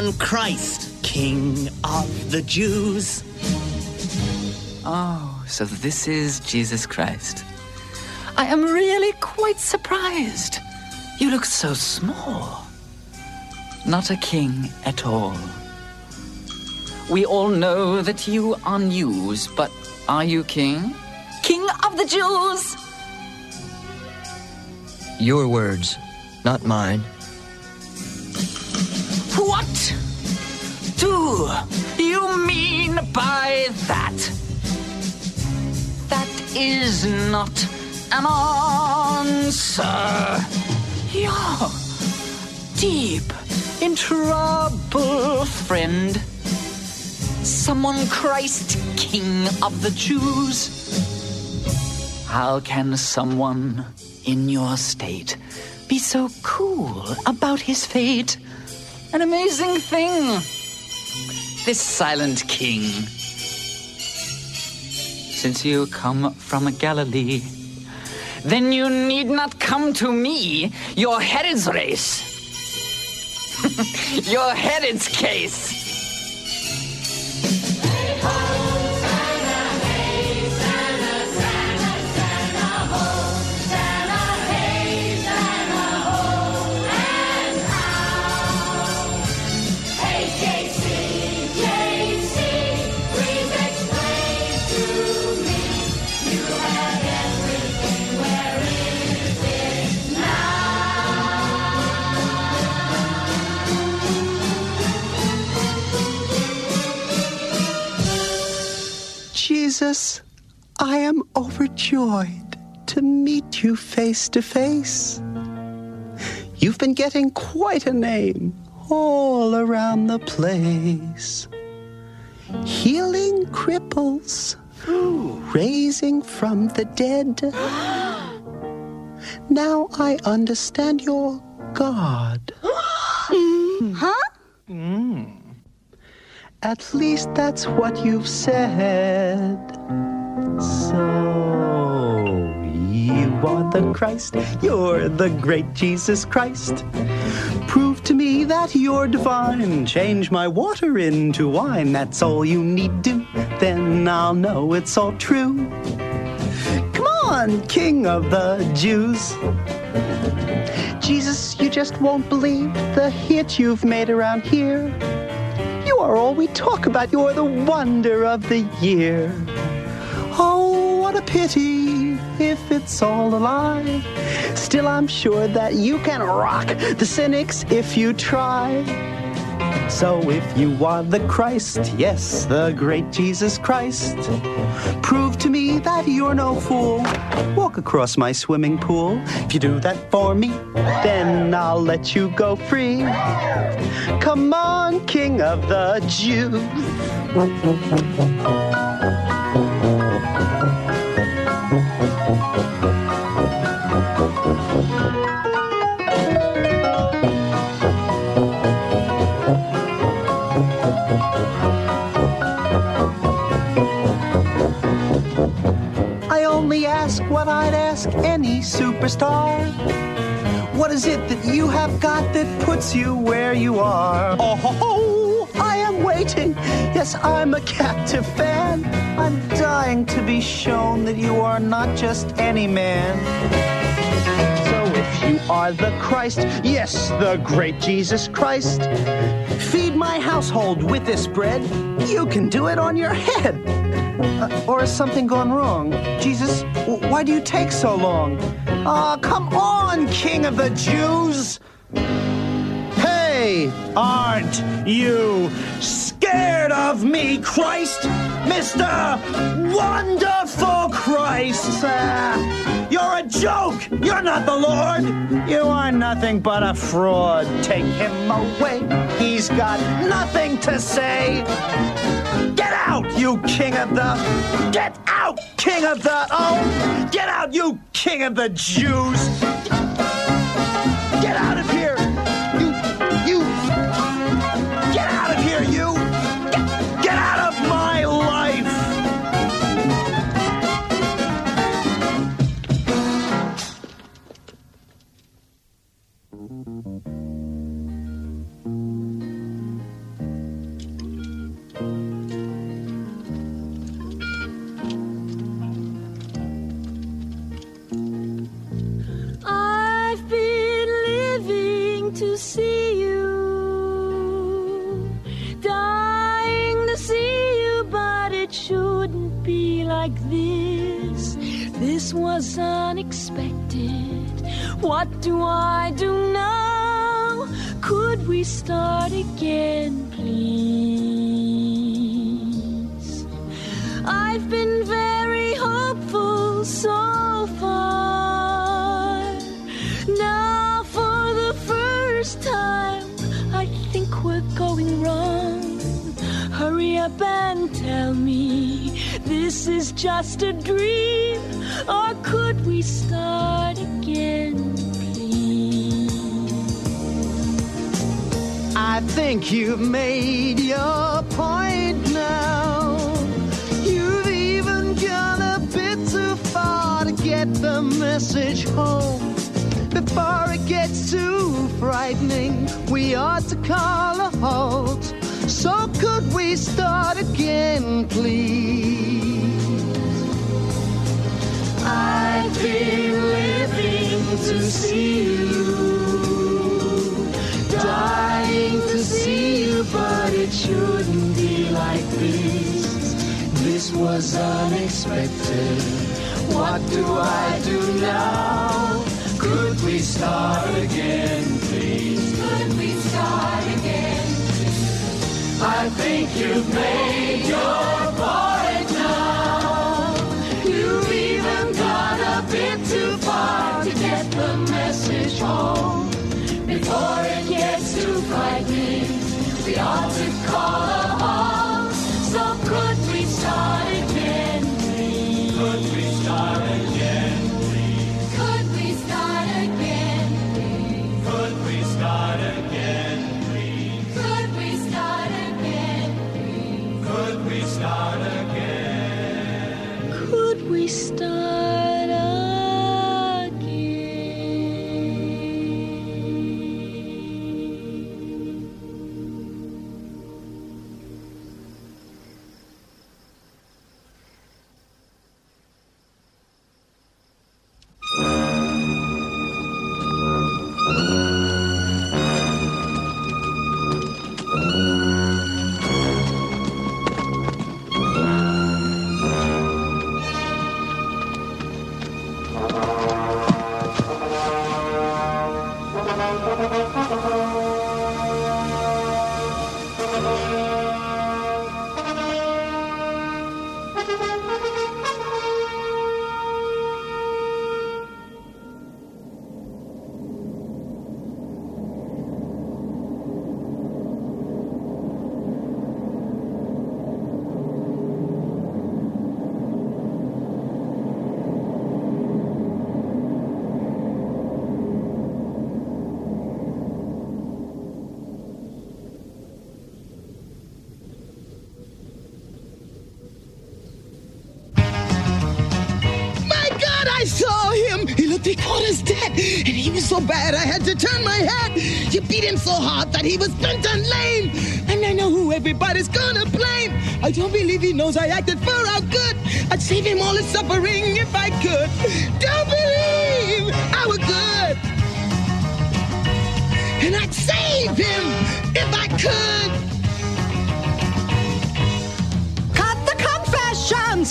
Someone Christ, King of the Jews. Oh, so this is Jesus Christ. I am really quite surprised. You look so small. Not a king at all. We all know that you are news, but are you king? King of the Jews! Your words, not mine. Not an answer. You're deep in trouble, friend. Someone Christ, King of the Jews. How can someone in your state be so cool about his fate? An amazing thing. This silent king. Since you come from Galilee, then you need not come to me. Your Herod's race. <laughs> Your Herod's case. Jesus, I am overjoyed to meet you face to face. You've been getting quite a name all around the place. Healing cripples, raising from the dead. <gasps> Now I understand your God. <gasps> Huh? Mm. At least that's what you've said. So, you are the Christ, you're the great Jesus Christ. Prove to me that you're divine. Change my water into wine, that's all you need do. Then I'll know it's all true. Come on, King of the Jews. Jesus, you just won't believe the hit you've made around here. Are all we talk about. You're the wonder of the year. Oh, what a pity if it's all a lie. Still, I'm sure that you can rock the cynics if you try. So if you are the Christ, yes, the great Jesus Christ, prove to me that you're no fool. Walk across my swimming pool. If you do that for me, then I'll let you go free. Come on, King of the Jews. Ask what I'd ask any superstar. What is it that you have got that puts you where you are? Oh, ho, ho, I am waiting. Yes, I'm a captive fan. I'm dying to be shown that you are not just any man. So if you are the Christ, yes, the great Jesus Christ, feed my household with this bread. You can do it on your head. Uh, or has something gone wrong? Jesus, why do you take so long? Ah, come on, King of the Jews! Hey, aren't you scared of me, Christ? Mr. Wonderful Christ! Ah, you're a joke! You're not the Lord! You are nothing but a fraud. Take him away. He's got nothing to say. Get out, you king of the. Get out, king of the. Oh, get out, you king of the Jews. Like this. This was unexpected. What do I do now? Could we start again, please? I've been very hopeful so this is just a dream, or could we start again, please? I think you've made your point now. You've even gone a bit too far to get the message home. Before it gets too frightening, we ought to call a halt. So could we start again, please? Been living to see you, dying to see you, but it shouldn't be like this. This was unexpected. What do I do now? Could we start again, please? Could we start again? I think you've made your point turn my head. You beat him so hard that he was bent and lame, and I know who everybody's gonna blame. I don't believe he knows I acted for our good. I'd save him all his suffering if I could. Don't believe I was good, and I'd save him if I could.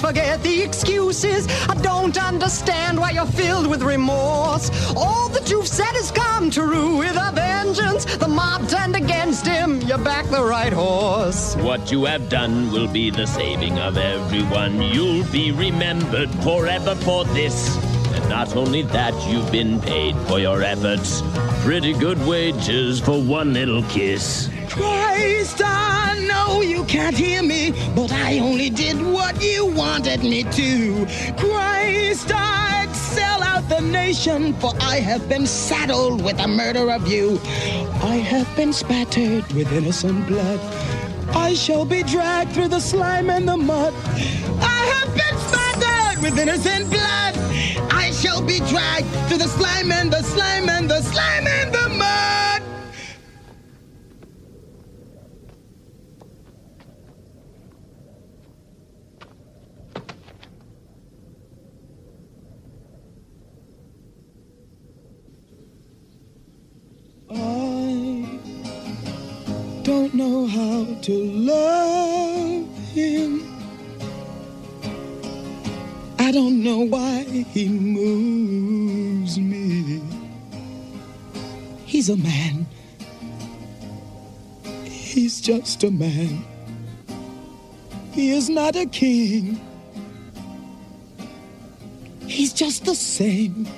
Confessions, forget the excuses. I don't understand why you're filled with remorse. All that you've said has come true with a vengeance. The mob turned against him, You're back the right horse. What you have done will be the saving of everyone. You'll be remembered forever for this. And not only that, you've been paid for your efforts. Pretty good wages for one little kiss. Christ, I know you can't hear me, but I only did what you wanted me to. Christ, I'd sell out the nation, for I have been saddled with the murder of you. I have been spattered with innocent blood. I shall be dragged through the slime and the mud. I have been spattered with innocent blood. I shall be dragged through the slime and the slime and the slime and the mud. I don't know how to love him. I don't know why he moves me. He's a man. He's just a man. He is not a king. He's just the same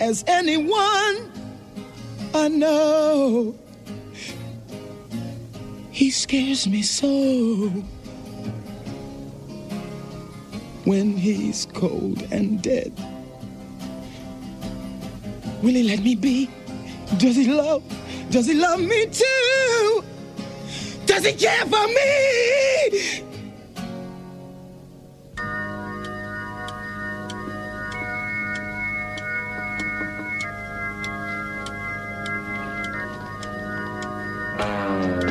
as anyone I know. He scares me so when he's cold and dead. Will he let me be? Does he love? Does he love me too? Does he care for me? My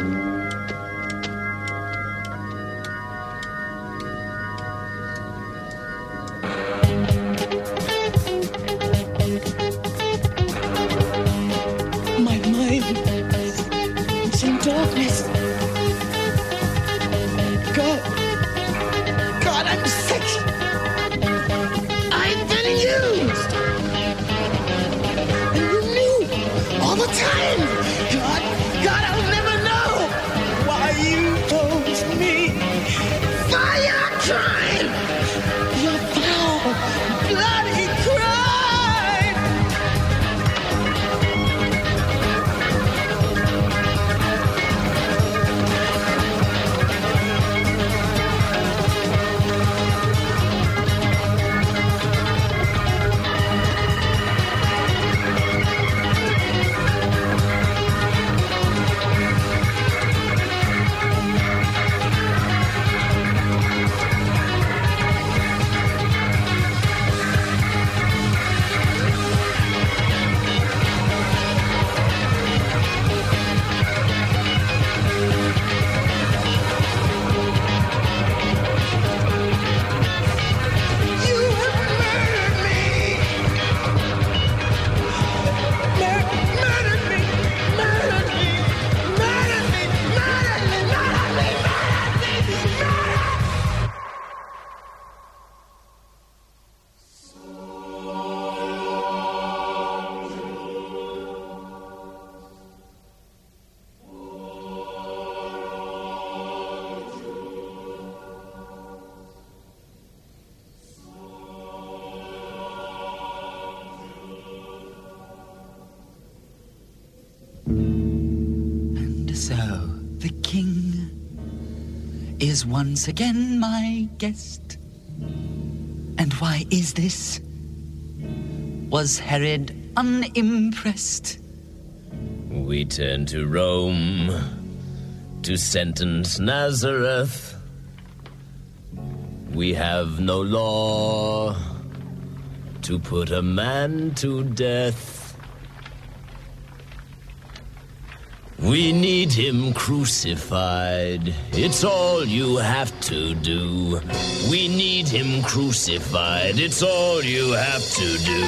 once again my guest. And why is this? Was Herod unimpressed? We turn to Rome to sentence Nazareth. We have no law to put a man to death. We need him crucified. It's all you have to do. We need him crucified. It's all you have to do.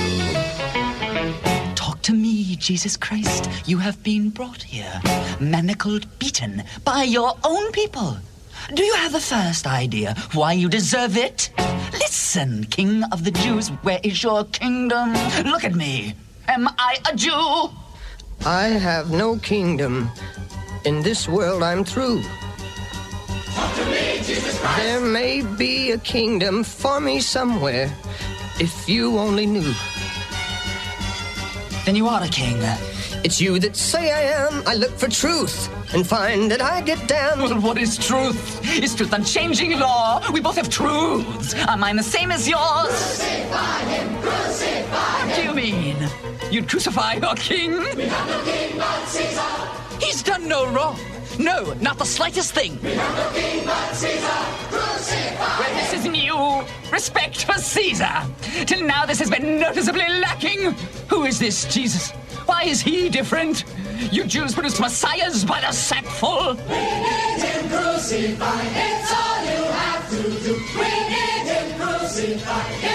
Talk to me, Jesus Christ. You have been brought here, manacled, beaten by your own people. Do you have the first idea why you deserve it? Listen, King of the Jews, where is your kingdom? Look at me. Am I a Jew? I have no kingdom. In this world, I'm through. Me, There may be a kingdom for me somewhere, if you only knew. Then you are a king. Uh, It's you that say I am. I look for truth and find that I get down. Well, what is truth? Is truth unchanging law? We both have truths. Are mine the same as yours? Crucify him, crucify What do you mean? You'd crucify your king? We have no king but Caesar. He's done no wrong. No, not the slightest thing. We have no king but Caesar. Crucify Well, this is new. Respect for Caesar. Till now, this has been noticeably lacking. Who is this Jesus? Why is he different? You Jews produce messiahs by the sackful. We need him crucified. It's all you have to do. We need him crucified.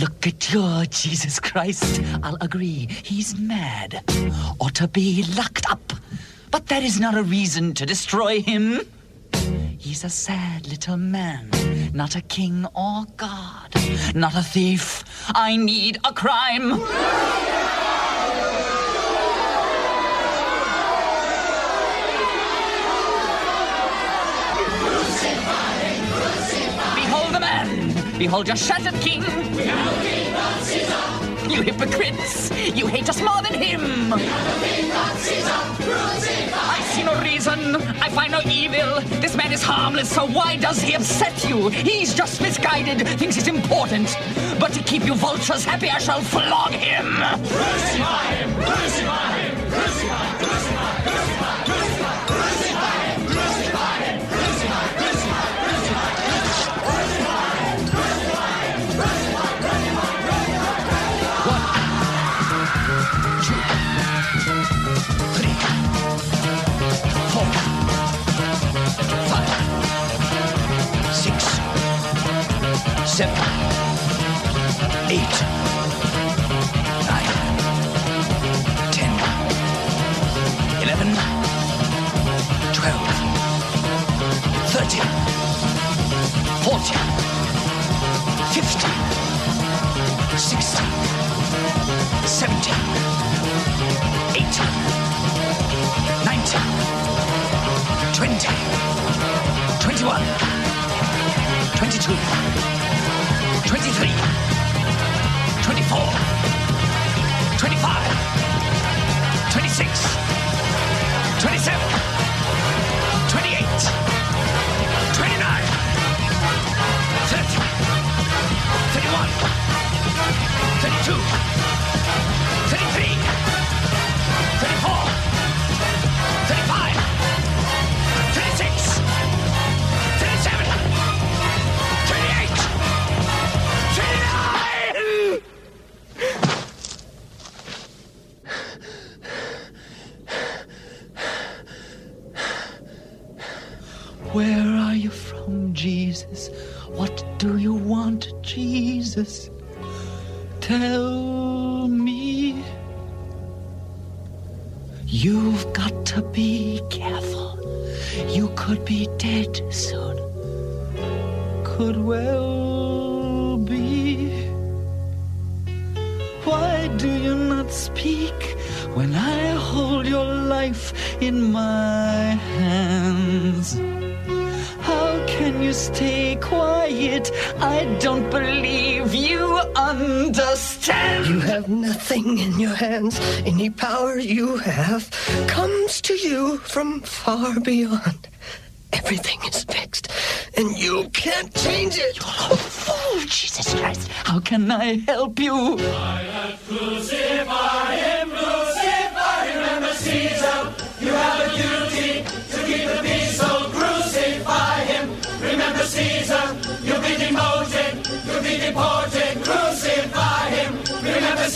Look at your Jesus Christ. I'll agree, he's mad. Ought to be locked up. But that is not a reason to destroy him. He's a sad little man, not a king or god, not a thief. I need a crime. Behold your shattered king! We have no king Caesar. You hypocrites! You hate us more than him! We have no king Caesar. Crucify I see no reason, I find no evil. This man is harmless, so why does he upset you? He's just misguided, thinks he's important. But to keep you vultures happy, I shall flog him! Crucify him! Crucify him! Crucify! Crucify! 50, 60, 70, 80, 20, 21, 22, 23, 24, 25, 26, hands. Any power you have comes to you from far beyond. Everything is fixed, and you can't change it. Oh, Jesus Christ, how can I help you? Crucify him, crucify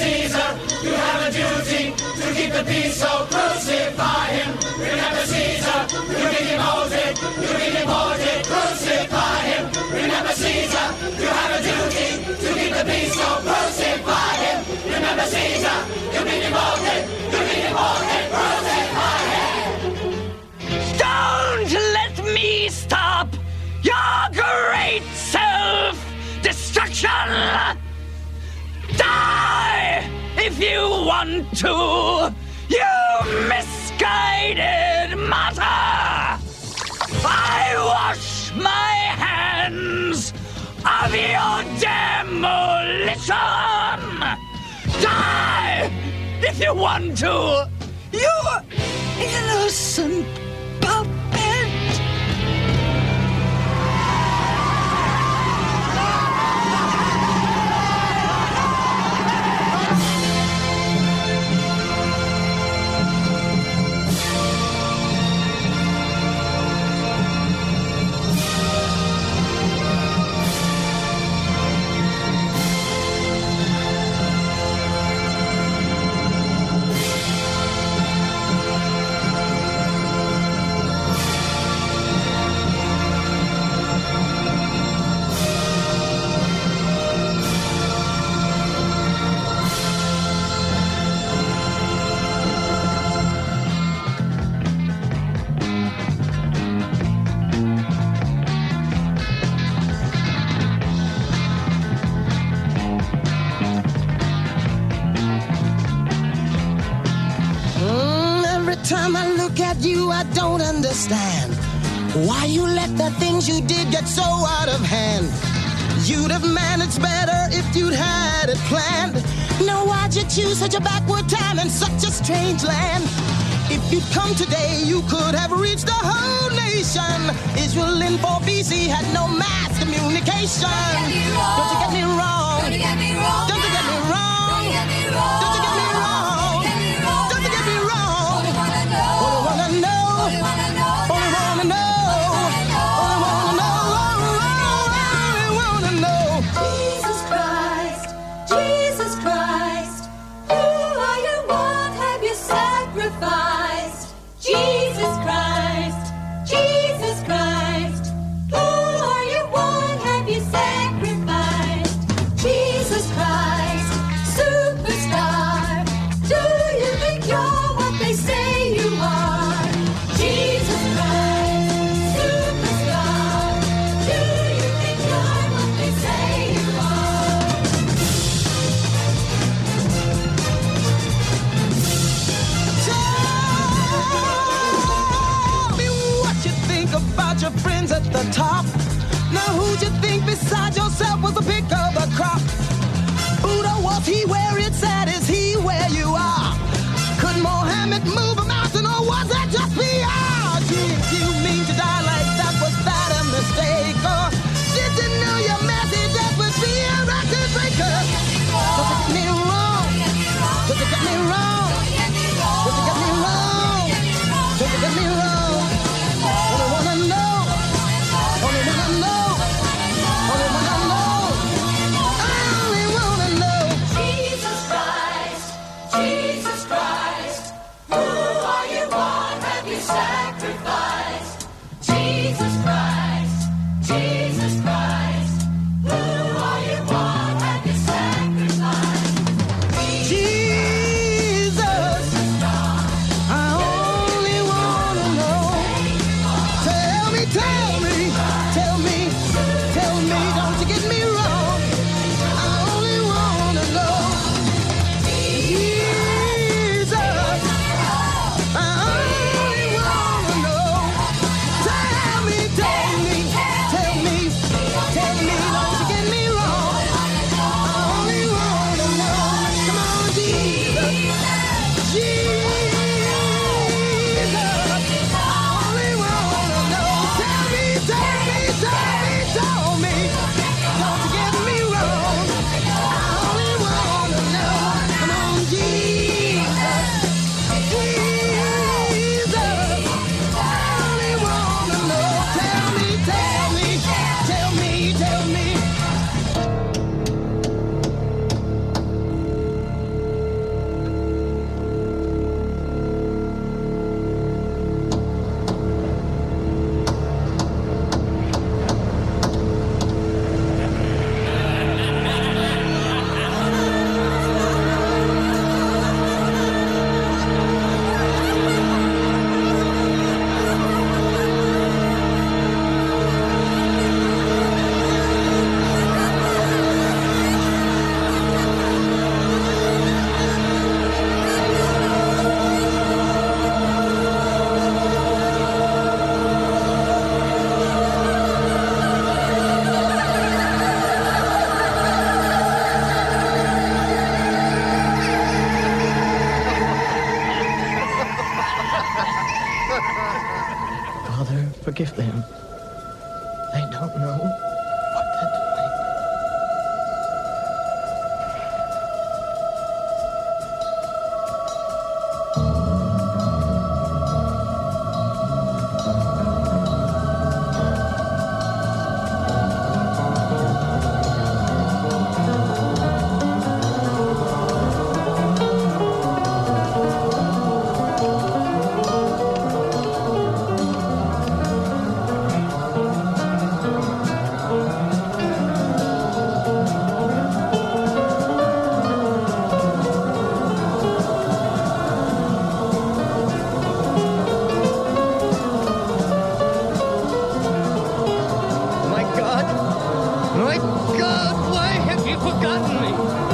Caesar, you have a duty to keep the peace, so crucify him. Remember Caesar, you'll be demoted, you'll be deported. Crucify him. Remember Caesar, you have a duty to keep the peace, so crucify him. Remember Caesar, you'll be demoted, you'll be deported. Crucify him. Don't let me stop your great self destruction! Die if you want to, you misguided martyr! I wash my hands of your demolition! Die if you want to, you innocent things you did get so out of hand. You'd have managed better if you'd had it planned. Now, why'd you choose such a backward time and such a strange land? If you'd come today, you could have reached the whole nation. Israel in 4 BC had no mass communication. Don't you get me wrong? Don't you get me wrong? Don't forgotten me.